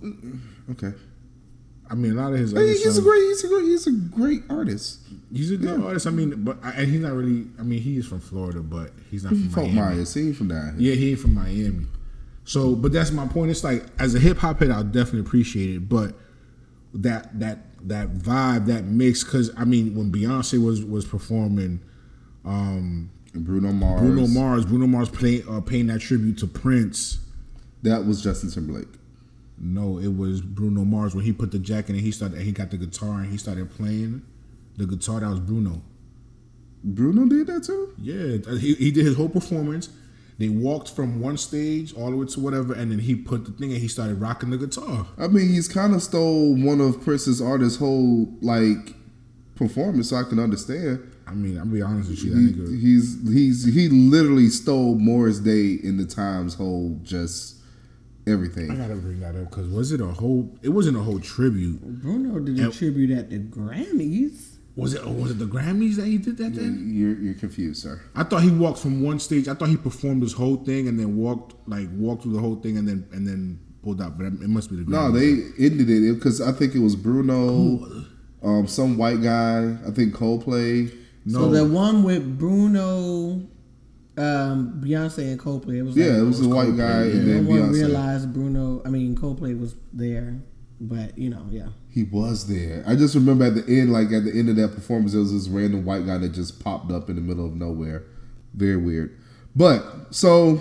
B: Okay,
D: I mean, a lot of his.
B: Hey,
D: other
B: he's a great. He's a great. He's a great artist.
D: He's a good artist. I mean, but and he's not really. I mean, he is from Florida, but he's not from
B: Fort
D: Miami.
B: Myers. He ain't from down here.
D: Yeah, he ain't from Miami. So, but that's my point. It's like as a hip hop head, I'll definitely appreciate it. But that that that vibe, that mix, because I mean, when Beyonce was was performing, um,
B: Bruno Mars.
D: Bruno Mars, Bruno Mars play, uh, paying that tribute to Prince.
B: That was Justin Timberlake.
D: No, it was Bruno Mars when he put the jacket and he started. He got the guitar and he started playing the guitar. That was Bruno.
B: Bruno did that too.
D: Yeah, he, he did his whole performance. They walked from one stage all the way to whatever, and then he put the thing and he started rocking the guitar.
B: I mean, he's kind of stole one of Prince's artists' whole like performance, so I can understand.
D: I mean, I'm be honest with you, that
B: He,
D: nigga.
B: he's he's he literally stole Morris Day in the Times whole just everything.
D: I gotta bring that up because was it a whole? It wasn't a whole tribute.
C: Bruno did a
D: And-
C: tribute at the Grammys.
D: Was it? Was it the Grammys that he did that thing?
B: You're you're confused, sir.
D: I thought he walked from one stage. I thought he performed this whole thing and then walked like walked through the whole thing and then and then pulled out. But it must be the Grammys.
B: No, they ended it because I think it was Bruno, um, some white guy. I think Coldplay.
D: no.
C: So the one with Bruno, um, Beyonce and Coldplay. It was
B: Yeah,
C: like,
B: it was a white guy and
C: no
B: then
C: one
B: Beyonce.
C: realized Bruno. I mean Coldplay was there. But you know, yeah.
B: He was there. I just remember at the end, like at the end of that performance, there was this random white guy that just popped up in the middle of nowhere. Very weird. But so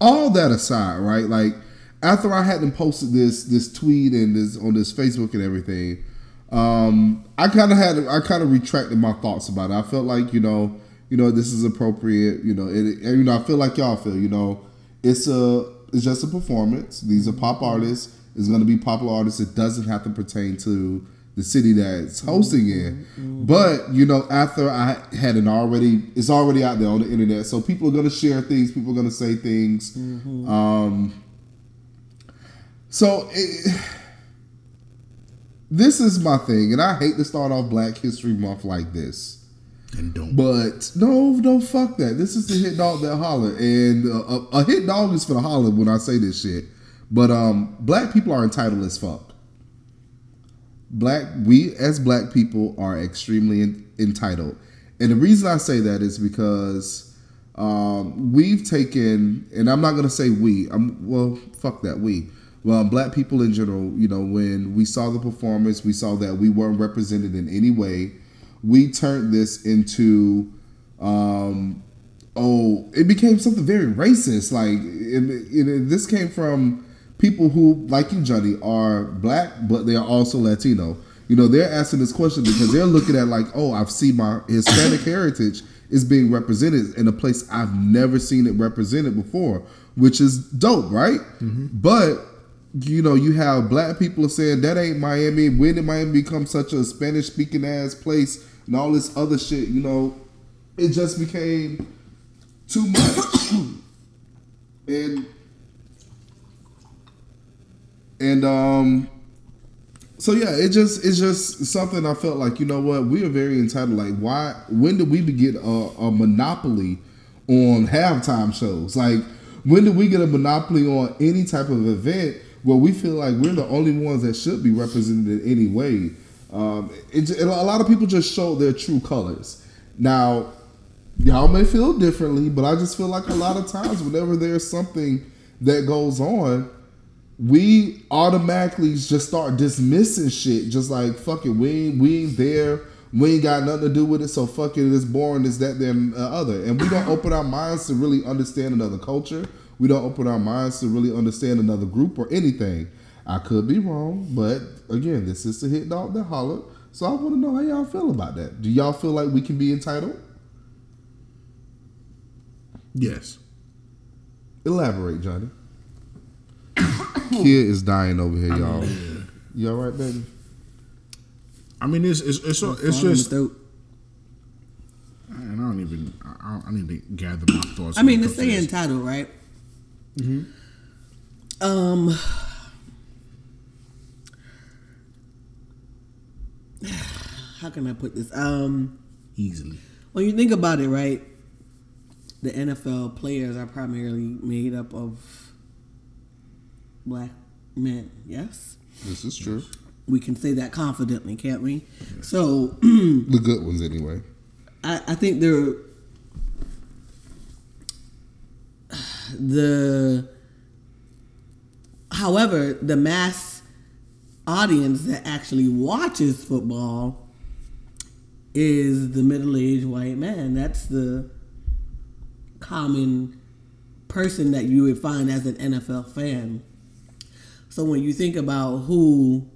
B: all that aside, right? Like after I hadn't posted this this tweet and this on this Facebook and everything, um, I kind of had I kind of retracted my thoughts about it. I felt like you know you know this is appropriate. You know, it, and, you know I feel like y'all feel. You know, it's a it's just a performance. These are pop artists. It's going to be popular artists. It doesn't have to pertain to the city that it's hosting in. But you know, after I had an already, it's already out there on the internet, so people are going to share things. People are going to say things. Um, so it, this is my thing, and I hate to start off Black History Month like this.
D: And don't.
B: But no, no, fuck that. This is the hit dog that holler, and uh, a, a hit dog is for the holler when I say this shit. But um, black people are entitled as fuck. Black, we as black people are extremely en- entitled, and the reason I say that is because um, we've taken, and I'm not gonna say we. I'm well, fuck that we. Well, black people in general, you know, when we saw the performance, we saw that we weren't represented in any way. We turned this into um, oh, it became something very racist. Like, it, it, this came from people who, like you, Johnny, are black, but they are also Latino. You know, they're asking this question because they're looking at like, oh, I've seen my Hispanic heritage is being represented in a place I've never seen it represented before, which is dope, right? Mm-hmm. But you know, you have black people saying that ain't Miami. When did Miami become such a Spanish speaking ass place and all this other shit? You know, it just became too much. *coughs* and and um so yeah, it just it's just something I felt like you know what we are very entitled. Like why? When did we get a, a monopoly on halftime shows? Like when did we get a monopoly on any type of event where we feel like we're the only ones that should be represented in any way? Um, it, it- a lot of people just show their true colors. Now, y'all may feel differently, but I just feel like a lot of times whenever there's something that goes on, we automatically just start dismissing shit. Just like fuck it, we ain't, we ain't there. We ain't got nothing to do with it. So fuck it, it's boring. It's that, then uh, other. And we don't open our minds to really understand another culture. We don't open our minds to really understand another group or anything. I could be wrong, but again, this is the hit dog that holler. So I want to know how y'all feel about that. Do y'all feel like we can be entitled?
D: Yes.
B: Elaborate, Johnny. *coughs* Kid is dying over here, y'all. You all right, baby?
D: I mean, it's it's it's, it's
C: Falling
D: just.
C: throat.
D: And I don't even. I, don't- I need to gather my thoughts.
C: I mean,
D: when
C: to
D: title, comes
C: say
D: this.
C: right? Um, *sighs* how can I put this? Um,
D: easily.
C: when you think about it, right, the NFL players are primarily made up of black men. Yes,
B: This is true.
C: we can say that confidently, can't we? So
B: The good ones, anyway. *clears throat*
C: I, I think there *sighs* the however the mass audience that actually watches football is the middle-aged white man that's the common person that you would find as an NFL fan so when you think about who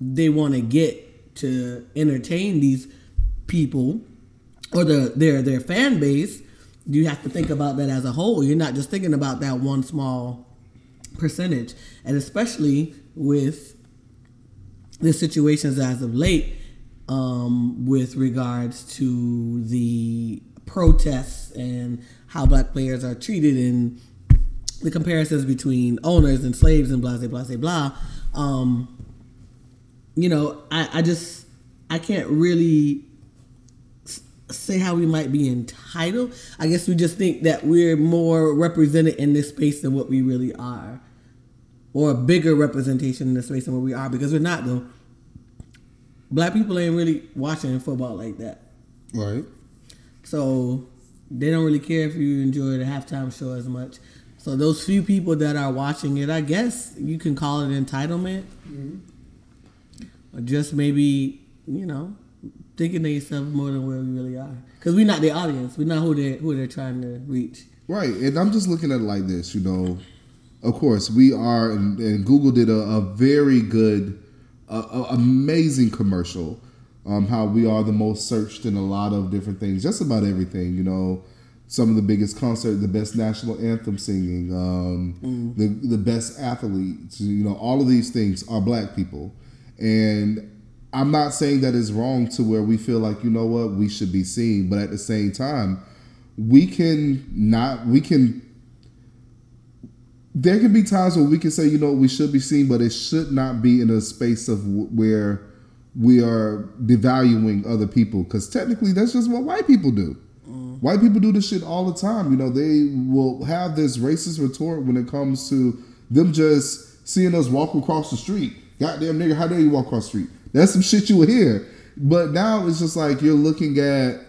C: they want to get to entertain these people or the their their fan base, you have to think about that as a whole. You're not just thinking about that one small percentage, and especially with the situations as of late, um, with regards to the protests and how black players are treated and the comparisons between owners and slaves and blah blah blah blah blah. Um, you know, I, I just I can't really say how we might be entitled. I guess we just think that we're more represented in this space than what we really are, or a bigger representation in this space than what we are because we're not though. Black people ain't really watching football like that,
B: Right.
C: so they don't really care if you enjoy the halftime show as much. So those few people that are watching it, I guess you can call it entitlement, or just maybe you know thinking of yourself more than where we really are. Because we're not the audience. We're not who they're, who they're trying to reach.
B: Right, and I'm just looking at it like this, you know. Of course, we are, and, and Google did a, a very good, uh, a, amazing commercial. Um, how we are the most searched in a lot of different things, just about everything. You know, some of the biggest concert, the best national anthem singing, um, the the best athletes. You know, all of these things are black people, and I'm not saying that is wrong to where we feel like you know what we should be seen, but at the same time, we can not we can. There can be times where we can say you know we should be seen, but it should not be in a space of w- where we are devaluing other people because technically that's just what white people do. White people do this shit all the time. You know, they will have this racist retort when it comes to them just seeing us walk across the street. Goddamn nigga, how dare you walk across the street? That's some shit you would hear. But now it's just like you're looking at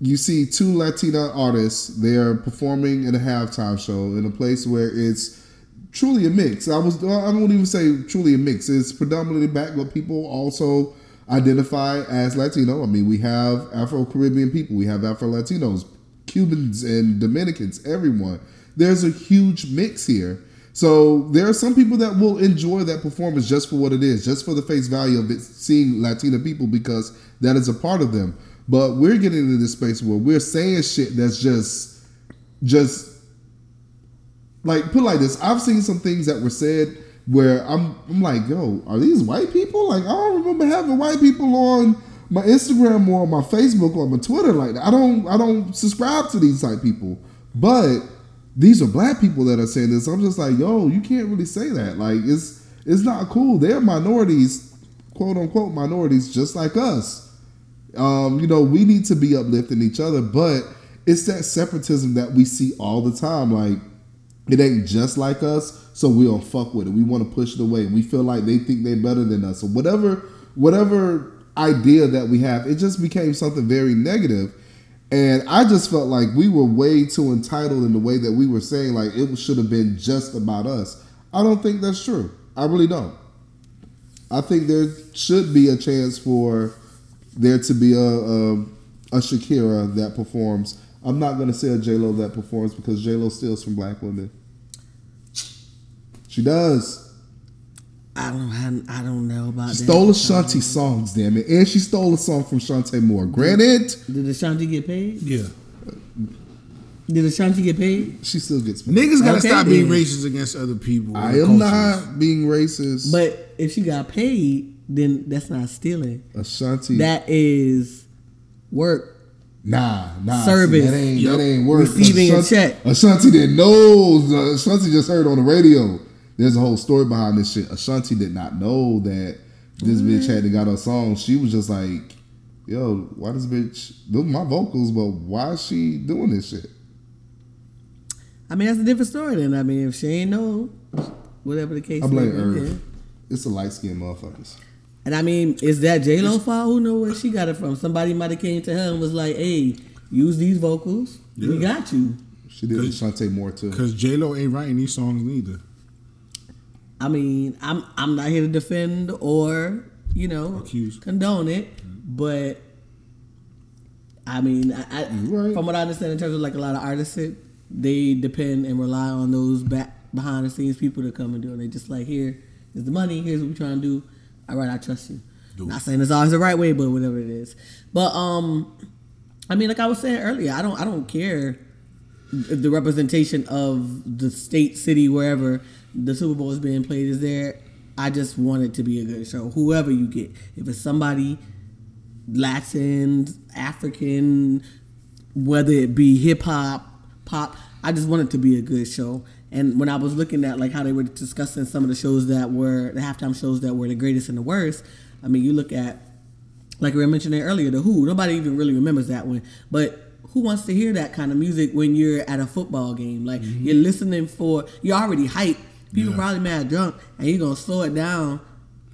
B: you see two Latina artists. They're performing in a halftime show in a place where it's truly a mix. I was I won't even say truly a mix. It's predominantly black, but people also identify as Latino. I mean, we have Afro Caribbean people, we have Afro Latinos, Cubans and Dominicans, everyone. There's a huge mix here. So there are some people that will enjoy that performance just for what it is, just for the face value of it, seeing Latina people because that is a part of them. But we're getting into this space where we're saying shit that's just, just like put like this. I've seen some things that were said where I'm, I'm like, yo, are these white people? Like I don't remember having white people on my Instagram or on my Facebook or my Twitter like that. I don't, I don't subscribe to these type people, but these are black people that are saying this. I'm just like, yo, you can't really say that. Like, it's it's not cool. They're minorities, quote unquote minorities, just like us. Um, you know, we need to be uplifting each other, but it's that separatism that we see all the time. Like, it ain't just like us, so we don't fuck with it. We want to push it away. We feel like they think they're better than us, or whatever, whatever idea that we have. It just became something very negative. And I just felt like we were way too entitled in the way that we were saying, like it should have been just about us. I don't think that's true. I really don't. I think there should be a chance for there to be a a, a Shakira that performs. I'm not gonna say a J Lo that performs because J Lo steals from black women. She does.
C: I don't I, I don't know about
B: She
C: that.
B: stole Ashanti songs, damn it, and she stole a song from Chanté Moore. Granted,
C: Did Ashanti get paid?
D: Yeah.
C: Did Ashanti get paid?
B: she still gets. paid.
D: Niggas gotta
C: Okay,
D: stop being racist against other people.
B: I am
D: cultures.
B: not being racist.
C: But if she got paid, then that's not stealing.
B: Ashanti.
C: That is work.
B: Nah, nah.
C: Service.
B: See, that ain't
D: Yep.
B: that ain't work.
C: Receiving a
B: Ashanti,
C: check.
B: Ashanti didn't know. Ashanti just heard on the radio. There's a whole story behind this shit. Ashanti did not know that this bitch had to got her song. She was just like, "Yo, why this bitch? Those are my vocals, but why is she doing this shit?"
C: I mean, that's a different story. Then I mean, if she ain't know, whatever the case.
B: I blame
C: may be,
B: Irv.
C: then.
B: It's a light skinned motherfuckers.
C: And I mean, is that J Lo fault? Who know where she got it from? Somebody might have came to her and was like, "Hey, use these vocals. We got you."
B: She did Ashanti more too.
D: Cause J Lo ain't writing these songs neither.
C: I mean, I'm I'm not here to defend or you know
D: Accuse.
C: condone it, but I mean, I, I,
B: right.
C: from what I understand in terms of like a lot of artists, they depend and rely on those back behind the scenes people to come and do it. They just like here is the money. Here's what we're trying to do. All right, I trust you. Not saying it's always the right way, but whatever it is. But um, I mean, like I was saying earlier, I don't I don't care if the representation of the state, city, wherever the Super Bowl is being played is there. I just want it to be a good show. Whoever you get, if it's somebody Latin, African, whether it be hip hop, pop, I just want it to be a good show. And when I was looking at like how they were discussing some of the shows that were the halftime shows that were the greatest and the worst, I mean, you look at like we were mentioning earlier, the Who. Nobody even really remembers that one, but who wants to hear that kind of music when you're at a football game? Like mm-hmm. you're listening for, you're already hyped. People
D: Yeah.
C: probably mad drunk, and you're gonna slow it down.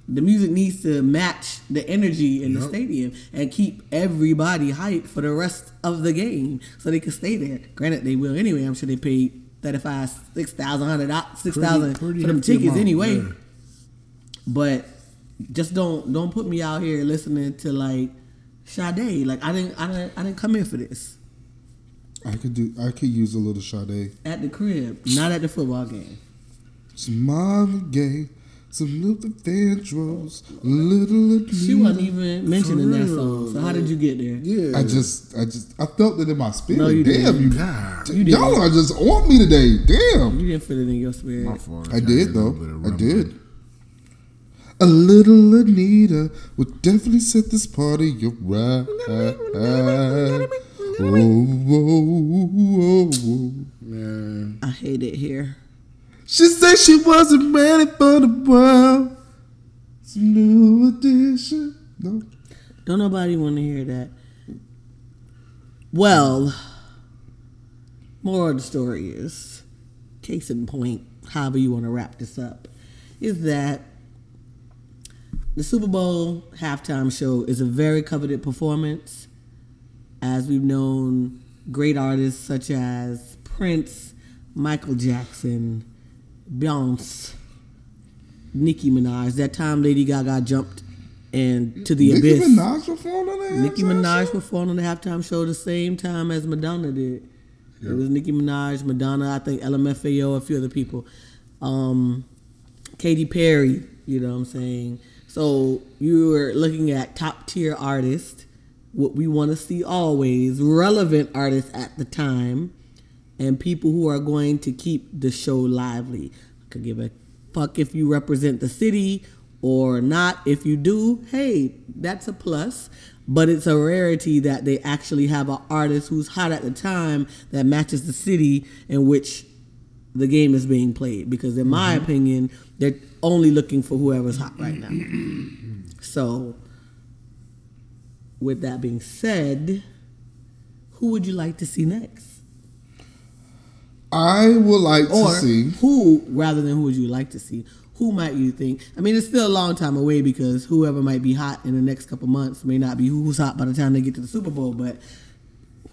C: The music needs to match the energy in the stadium and keep everybody hyped for the rest of the game, so they can stay there. Granted, they will anyway. I'm sure they paid that if I had six thousand hundred six thousand for them tickets
D: amount,
C: anyway.
D: yeah.
C: But just don't don't put me out here listening to like Sade. Like I didn't I didn't I didn't come in for this.
B: I could do. I could use a little Sade.
C: At the crib, not at the football game.
B: It's Marvin Gaye, some Luther Vandross, a little.
C: She wasn't even mentioning that song. So how did you get there?
D: Yeah.
B: I just, I just, I felt it in my spirit.
C: No, you
B: Damn,
C: didn't.
B: you,
D: God.
C: You
B: y'all are just on me today. Damn.
C: You didn't feel it in your spirit.
D: My fault.
B: I
D: Got
B: did though.
D: little bit of
B: I did. A little Anita would definitely set this party up right. Oh, oh, oh, oh.
D: Man.
C: I hate it here.
B: She said she wasn't ready for the world. Some new edition. No.
C: Don't nobody want to hear that. Well, more of the story is, case in point, however you want to wrap this up, is that the Super Bowl halftime show is a very coveted performance. As we've known, great artists such as Prince, Michael Jackson, Beyonce, Nicki Minaj. That time Lady Gaga jumped into the
B: Nicki
C: abyss.
B: Minaj performed on that.
C: Nicki Minaj
B: show?
C: performed on the halftime show the same time as Madonna did. It was Nicki Minaj, Madonna, I think LMFAO, a few other people. Um, Katy Perry, you know what I'm saying? So you were looking at top tier artists, what we want to see always, relevant artists at the time, and people who are going to keep the show lively. I Could give a fuck if you represent the city or not. If you do, hey, that's a plus. But it's a rarity that they actually have an artist who's hot at the time that matches the city in which the game is being played. Because in my mm-hmm. opinion, they're only looking for whoever's hot right now. *clears throat* so, with that being said, who would you like to see next?
B: I would like
C: Or
B: to see.
C: who, rather than who would you like to see? Who might you think? I mean, it's still a long time away because whoever might be hot in the next couple months may not be who's hot by the time they get to the Super Bowl. But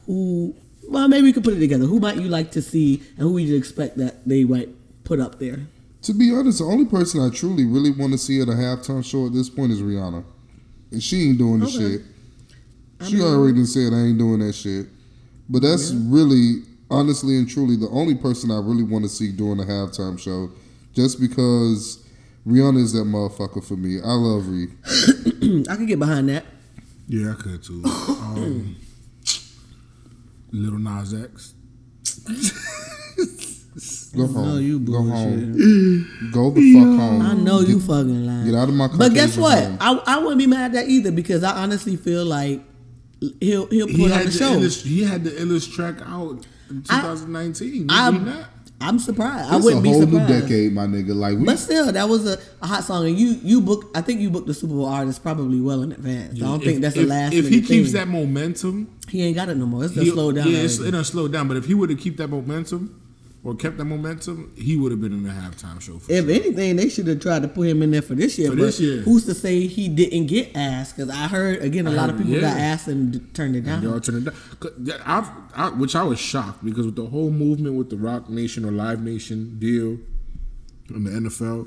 C: who? Well, maybe we could put it together. Who might you like to see, and who would you expect that they might put up there?
B: To be honest, the only person I truly really want to see at a halftime show at this point is Rihanna, and she ain't doing the
C: Okay.
B: shit. She already said I ain't doing that shit. But that's really, honestly and truly, the only person I really want to see doing a halftime show, just because Rihanna is that motherfucker for me. I love Ree. *clears throat*
C: I could get behind that.
D: Yeah, I could too. Um, Little Nas X.
B: Go home.
C: No, you
B: Go home. Go the fuck home.
C: I know you
B: Get-
C: fucking lying.
B: get out of my
C: But guess what?
B: home.
C: I, I wouldn't be mad at that either because I honestly feel like he'll he'll put
D: He
C: on the
D: the
C: show.
D: illest, he had the illest track out in
C: I-
D: 2019. Did
C: I'm
D: not?
C: I'm surprised. I
B: It's
C: wouldn't
B: a
C: be
B: whole
C: surprised.
B: new decade, my nigga. Like we,
C: But still, that was a, a hot song, and you you booked. I think you booked the Super Bowl artist probably well in advance. I don't
D: If-
C: think that's
D: if,
C: the last.
D: If he keeps
C: thing.
D: that momentum,
C: he ain't got it no more. It's
D: he'll-
C: slow down.
D: Yeah, it's, it'll slow down. But if he would have kept that momentum or kept that momentum, he would have been in the halftime show. For
C: if
D: sure.
C: anything, they should have tried to put him in there for this year.
D: For
C: but
D: this year.
C: who's to say he didn't get asked? Because I heard again, a
D: I
C: lot of
D: heard-
C: people got asked and turned it down.
D: Y'all turn it down. 'Cause that- I've, I, which I was shocked because with the whole movement with the Roc Nation or Live Nation deal in the NFL,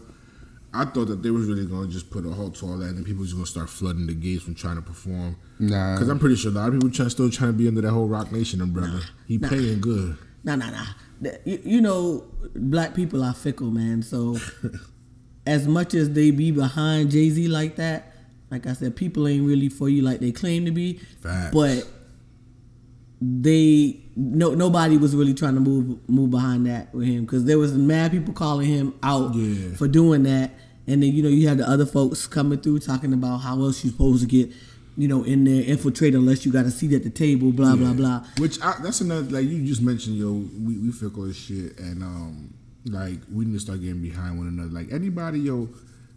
D: I thought that they was really going to just put a halt to all that, and people was going to start flooding the gates from trying to perform.
B: Nah.
D: because I'm pretty sure a lot of people try, still trying to be under that whole Roc Nation umbrella. he
C: Nah.
D: paying good.
C: Nah, nah, nah. You, you know, black people are fickle, man. So, *laughs* as much as they be behind Jay Z like that, like I said, people ain't really for you like they claim to be.
D: Facts.
C: But they no nobody was really trying to move move behind that with him because there was mad people calling him out
D: Yeah.
C: for doing that, and then you know you had the other folks coming through talking about how else you supposed to get. You know, in there, infiltrate unless you got a seat at the table, blah blah
D: Yeah.
C: blah.
D: Which I, that's another like you just mentioned, yo, we, we fickle as shit, and um, like we need to start getting behind one another. Like anybody, yo,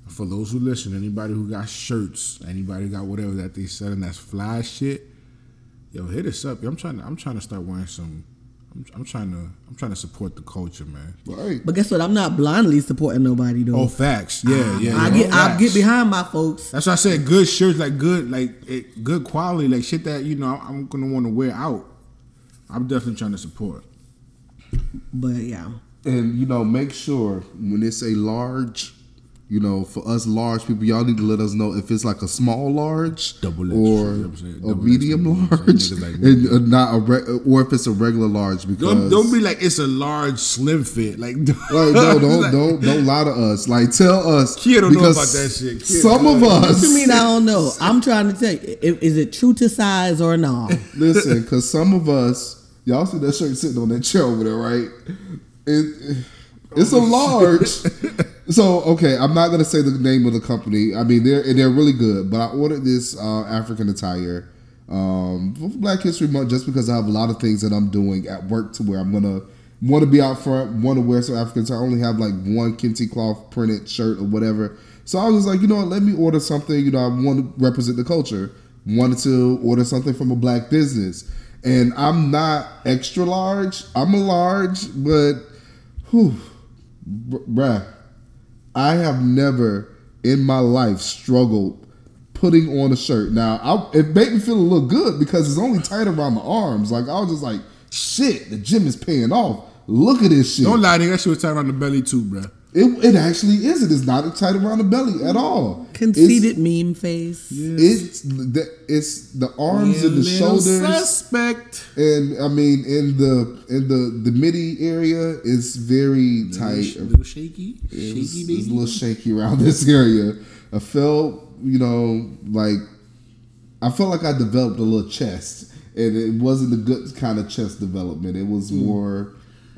D: for those who listen, anybody who got shirts, anybody who got whatever that they selling that's fly shit, yo, hit us up. I'm trying to, I'm trying to start wearing some. I'm, I'm trying to, I'm trying to support the culture, man.
B: right.
C: But guess what? I'm not blindly supporting nobody though.
D: Oh, facts, yeah, yeah.
C: I
D: yeah,
C: get I get behind my folks.
D: That's why I said good shirts, like good, like it, good quality, like shit that you know I'm gonna want to wear out. I'm definitely trying to support.
C: But yeah,
B: And you know, make sure when it's a large, you know, for us large people, y'all need to let us know if it's like a small large
D: Double
B: or
D: you know what I'm saying?
B: a medium
D: you know what I'm
B: large,
D: like
B: and uh, not a re- or if it's a regular large because
D: Don't, don't be like it's a large slim fit. Like, *laughs*
B: Like, no, don't
D: like,
B: don't don't lie to us. Like, tell us.
D: Kia don't know
B: because
D: about that shit. Kia
B: some of us.
C: what you mean I don't know? *laughs* I'm trying to tell you, is it true to size or not? *laughs*
B: Listen, because some of us, y'all see that shirt sitting on that chair over there, right? It, it's a large. *laughs* so okay, I'm not gonna say the name of the company. I mean, they're they're really good, but I ordered this uh, African attire um, for Black History Month just because I have a lot of things that I'm doing at work to where I'm gonna want to be out front, want to wear some African attire. I only have like one kente cloth printed shirt or whatever. So I was just like, you know what, let me order something. You know, I want to represent the culture. Wanted to order something from a black business. And I'm not extra large. I'm a large, but whew, bruh, I have never in my life struggled putting on a shirt. Now, I, it made me feel a little good because it's only tight around the arms. Like I was just like, shit, the gym is paying off. Look at this shit.
D: Don't lie, nigga. That shit was tight around the belly too, bro.
B: It, it actually isn't. It's not a tight around the belly at all.
C: Conceited meme face.
B: It's, it's the it's the arms and the shoulders.
D: Suspect.
B: And I mean, in the in the the midi area, it's very tight.
D: A little shaky.
B: It
D: Shaky,
B: was-
D: baby.
B: It's a little shaky around *laughs* this area. I felt, you know, like I felt like I developed a little chest, and it wasn't a good kind of chest development. It was hmm. more.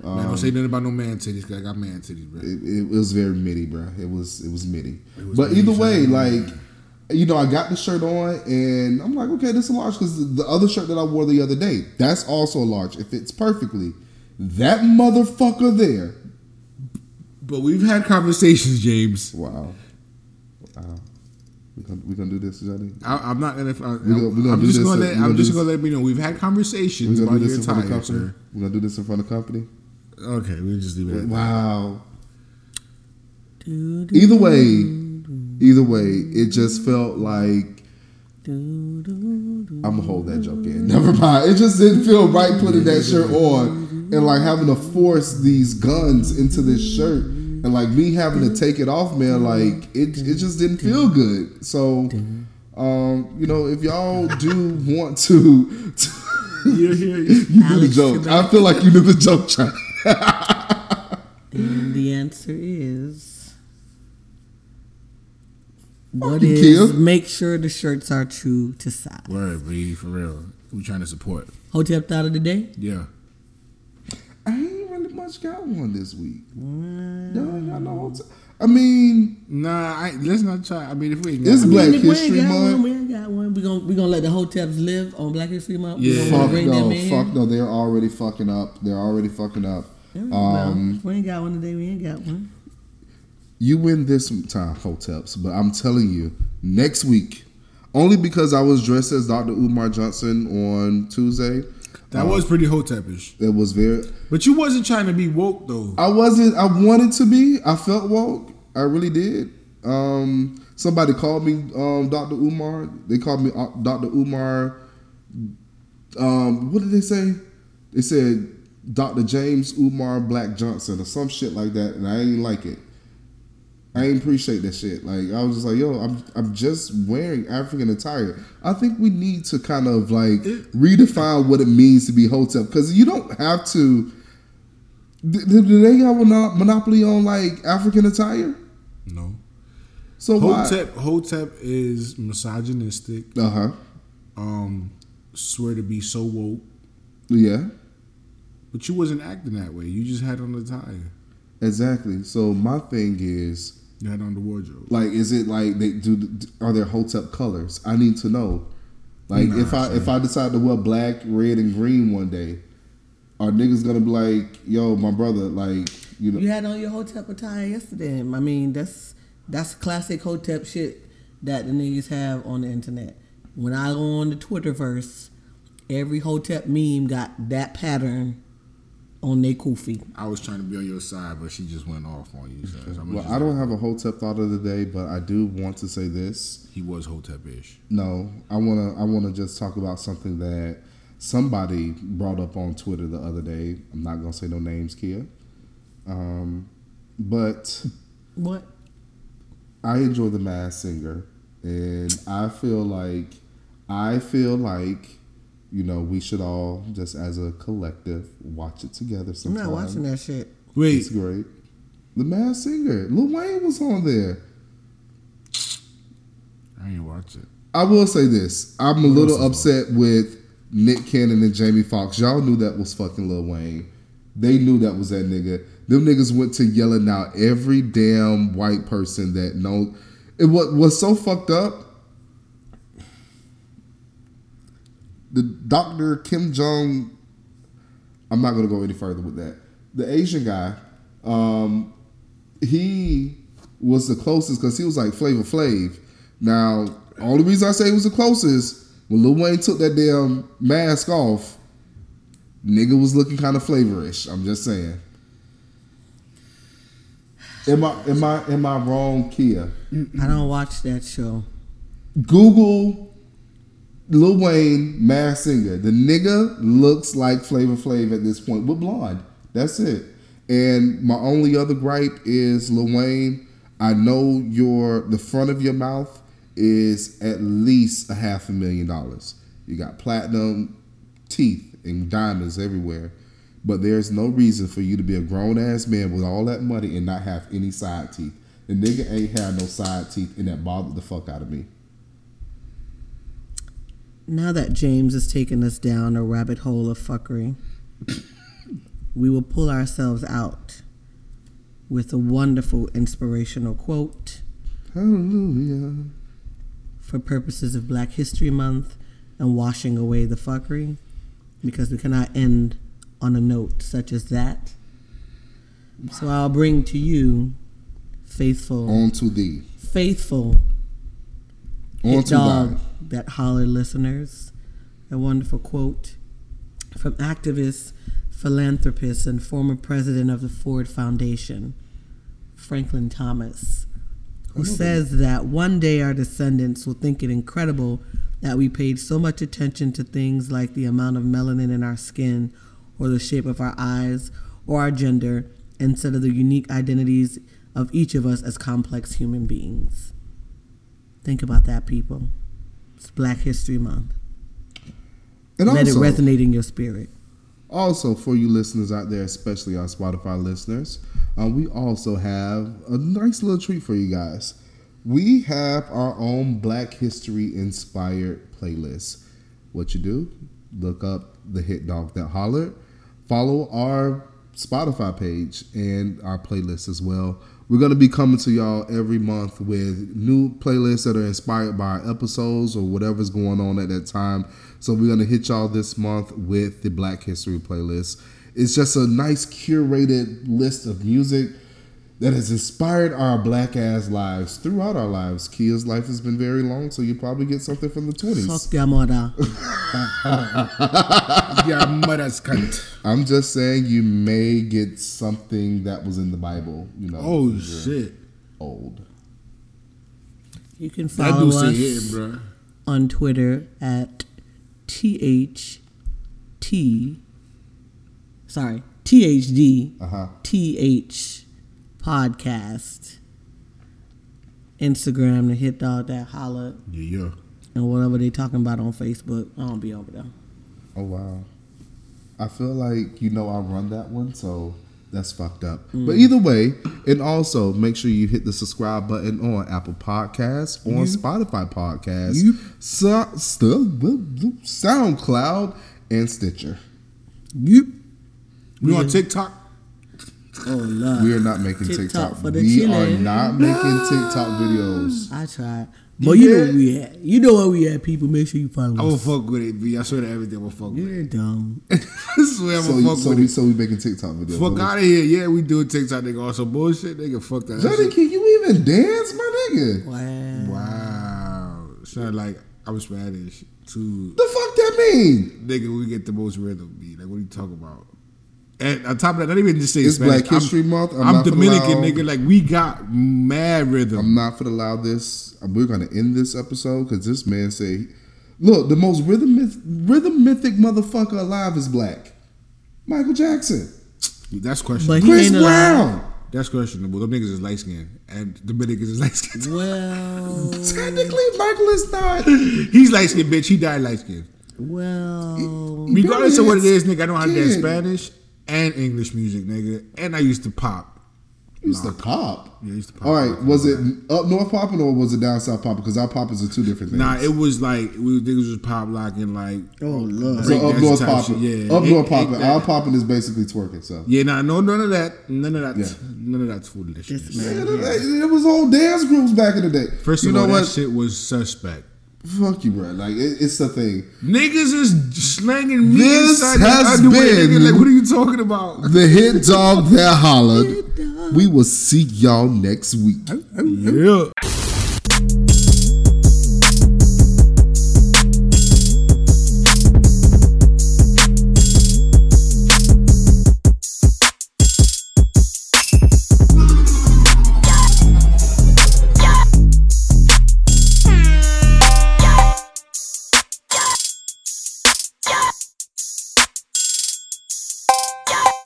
D: Um, man, don't say nothing about no man titties because I got man titties, bro.
B: It, it was very midi, bro. It was it was midi.
D: was
B: but either way, like you know, I got the shirt on, and I'm like, okay, this is a large because the, the other shirt that I wore the other day, that's also a large. It fits perfectly. That motherfucker there.
D: But we've had conversations, James.
B: Wow. Wow. We gonna, we gonna do this, Johnny?
D: I, I'm not gonna. Uh, I,
B: gonna- we gonna
D: I'm just
B: this
D: gonna let. I'm
B: gonna
D: just gonna let me know. We've had conversations about your
B: this in front of
D: attire,
B: company.
D: sir.
B: We gonna do this in front of company.
D: Okay, we'll just leave it. That.
B: Wow.
C: Do, do,
B: Either way, either way, it just felt like. I'm gonna hold that joke in. Never mind. It just didn't feel right putting that shirt on and like having to force these guns into this shirt and like me having to take it off, man. Like it, it just didn't feel good. So, um, you know, if y'all do want to, *laughs*
D: You hear?
B: you knew the joke. I feel like you knew the joke, China.
C: And the answer is what is
B: kill.
C: make sure the shirts are true to size.
D: Word, B, for real. We trying to support.
C: Hotep thought of the day?
D: Yeah.
B: I ain't really much got one this week. Y'all ain't got no hotel. I mean,
D: Nah, I, let's not try. I mean, if we ain't
B: It's
D: got-
B: Black
C: I mean, if we
B: History
C: ain't got
B: Month.
C: One, we ain't got one. We gonna we gonna let the hotels live on Black History Month.
D: Yeah.
B: Fuck no, fuck no. They're already fucking up. They're already fucking up.
C: Yeah, well,
B: Um,
C: if we ain't got one today. We ain't got one.
B: You win this time, Hoteps, but I'm telling you, next week, only because I was dressed as Dr. Umar Johnson on Tuesday.
D: that was pretty hotepish.
B: It was very.
D: But you wasn't trying to be woke though.
B: I wasn't. I wanted to be. I felt woke. I really did. Um, somebody called me um, Dr. Umar. They called me uh, Dr. Umar. Um, what did they say? They said Dr. James Umar Black Johnson or some shit like that, and I ain't like it. I ain't appreciate that shit. Like I was just like, yo, I'm I'm just wearing African attire. I think we need to kind of like redefine what it means to be hotep because you don't have to. Do, do they have a monopoly on like African attire?
D: No.
B: So why?
D: Hotep Hotep is misogynistic.
B: Uh huh.
D: Um, swear to be so woke.
B: Yeah.
D: But you wasn't acting that way. You just had on the tie.
B: Exactly. So my thing is,
D: You had on the wardrobe.
B: like, is it like they do? Are there hotep colors? I need to know. Like, if
D: Nah,
B: I if I decide to wear black, red, and green one day, are niggas gonna be like, yo, my brother, like, you know?
C: You had on your hotep attire yesterday. I mean, that's that's classic hotep shit that the niggas have on the internet. When I go on the Twitterverse, every hotep meme got that pattern on their kufi.
D: I was trying to be on your side, but she just went off on you. So I'm
B: Well,
D: just-
B: I don't have a hotep thought of the day, but I do want to say this.
D: He was Hotep-ish.
B: No, I wanna I wanna just talk about something that somebody brought up on Twitter the other day. I'm not gonna say no names, Kia. Um, but *laughs*
C: What?
B: I enjoy the Masked Singer, and I feel like I feel like you know we should all just as a collective watch it together.
C: I'm not watching that shit.
D: Wait,
B: It's great. The Masked Singer, Lil Wayne was on there.
D: I ain't watch it.
B: I will say this: I'm a little upset with Nick Cannon and Jamie Foxx. Y'all knew that was fucking Lil Wayne. They knew that was that nigga. Them niggas went to yelling out every damn white person that know. It what was so fucked up. The Doctor Ken Jeong. I'm not gonna go any further with that. The Asian guy, um, he was the closest because he was like Flavor Flav. Now, only reason I say he was the closest when Lil Wayne took that damn mask off, nigga was looking kind of flavorish. I'm just saying. Am I am I am I wrong, Kia?
C: I don't watch that show.
B: Google Lil Wayne Masked Singer. The nigga looks like Flavor Flav at this point with blonde. That's it. And my only other gripe is Lil Wayne. I know your the front of your mouth is at least a half a million dollars. You got platinum teeth and diamonds everywhere. But there's no reason for you to be a grown ass man with all that money and not have any side teeth. The nigga ain't had no side teeth and that bothered the fuck out of me.
C: Now that James has taken us down a rabbit hole of fuckery, we will pull ourselves out with a wonderful inspirational quote
B: Hallelujah.
C: for purposes of Black History Month and washing away the fuckery because we cannot end on a note such as that. So I'll bring to you, faithful,
B: On to thee.
C: faithful
B: On to
C: dog
B: thine.
C: That holler listeners, a wonderful quote from activist, philanthropist, and former president of the Ford Foundation, Franklin Thomas, who says that one day our descendants will think it incredible that we paid so much attention to things like the amount of melanin in our skin, or the shape of our eyes, or our gender, instead of the unique identities of each of us as complex human beings. Think about that, people. It's Black History Month.
B: And
C: Let
B: also,
C: it resonate in your spirit.
B: also, for you listeners out there, especially our Spotify listeners, uh, we also have a nice little treat for you guys. We have our own Black History inspired playlist. What you do? Look up the hit dog that hollered. Follow our Spotify page and our playlist as well. We're going to be coming to y'all every month with new playlists that are inspired by episodes or whatever's going on at that time. So we're going to hit y'all this month with the Black History playlist. It's just a nice curated list of music that has inspired our black ass lives throughout our lives. Kia's life has been very long, so you probably get something from the 20s.
C: Fuck your mother. *laughs*
D: Yeah, mother's cunt.
B: I'm just saying you may get something that was in the Bible, you know.
D: Oh shit,
B: Old.
C: You can
D: that
C: follow us
D: hitting, bro.
C: on Twitter at THT. Sorry, THD.
B: Uh-huh.
C: TH podcast. Instagram, the hit dog that holla,
D: Yeah, yeah.
C: and whatever they talking about on Facebook. I don't be over there.
B: Oh wow. I feel like you know I run that one, so that's fucked up. But mm. either way, and also make sure you hit the subscribe button on Apple Podcasts, on Spotify Podcasts,
D: Yep.
B: so, still, SoundCloud, and Stitcher.
D: You. We on TikTok.
C: Oh Lord,
B: We are not making
C: TikTok
B: TikTok.
C: for the
B: we
C: chillin'.
B: are not making TikTok videos.
C: I tried, but you know
D: Yeah.
C: where we at. You know where we at, people. Make sure you follow
D: I'm gonna fuck with it, B. I swear to everything, I'm gonna fuck with it.
C: You're dumb. *laughs*
D: I swear I'm
B: So,
D: gonna fuck
B: so,
D: with
B: we,
D: it.
B: so we making TikTok videos.
D: Fuck out of here. Yeah, we do a TikTok, nigga. On some bullshit, nigga. Fuck that. That
B: Johnny,
D: shit-
B: can you even dance, my nigga?
C: Wow.
D: Wow. Sound like I'm Spanish. Too.
B: The fuck that mean?
D: Nigga, we get the most rhythm, B. Like, what are you talking about? And on top of that, not even just say
B: It's
D: Spanish.
B: Black History
D: I'm,
B: Month. I'm
D: I'm,
B: not
D: Dominican,
B: allow-
D: nigga. Like, we got mad rhythm.
B: I'm not gonna allow this. We're gonna end this episode because this man said Look, the most rhythm myth, rhythm mythic motherfucker alive is black. Michael Jackson,
D: That's questionable.
C: But he
B: Chris
C: ain't alive.
B: Brown.
D: That's questionable. Them niggas is light skinned, and the niggas is light skinned.
C: Well, *laughs*
B: Technically, Michael is not.
D: He's light skinned, bitch. He died light skinned.
C: well.
D: Regardless of what it is, nigga, I know how to dance Spanish and English music, nigga, and I used to pop.
B: He's to pop.
D: Yeah, he's the pop.
B: All right, was it up north popping or was it down south popping? Because our poppers are two different things.
D: Nah, it was like we niggas was pop locking like.
C: Oh Lord.
B: so up north
D: type
B: popping.
D: yeah.
B: Up north
D: ain't
B: popping.
D: that-
B: Our popping is basically twerking. So
D: Yeah, nah, no, none of that, none of that,
B: Yeah.
D: none of that's foolishness.
C: This man.
B: Yeah, it was all dance groups back in the day.
D: First
B: you
D: of
B: know
D: all,
B: what?
D: that shit was suspect.
B: Fuck you, bro. Like it, it's the thing.
D: Niggas is slanging me
B: This
D: inside
B: has
D: the underwear, nigga.
B: been-
D: Like, what are you talking about?
B: The hit dog that hollered. We will see y'all next week.
D: Yeah.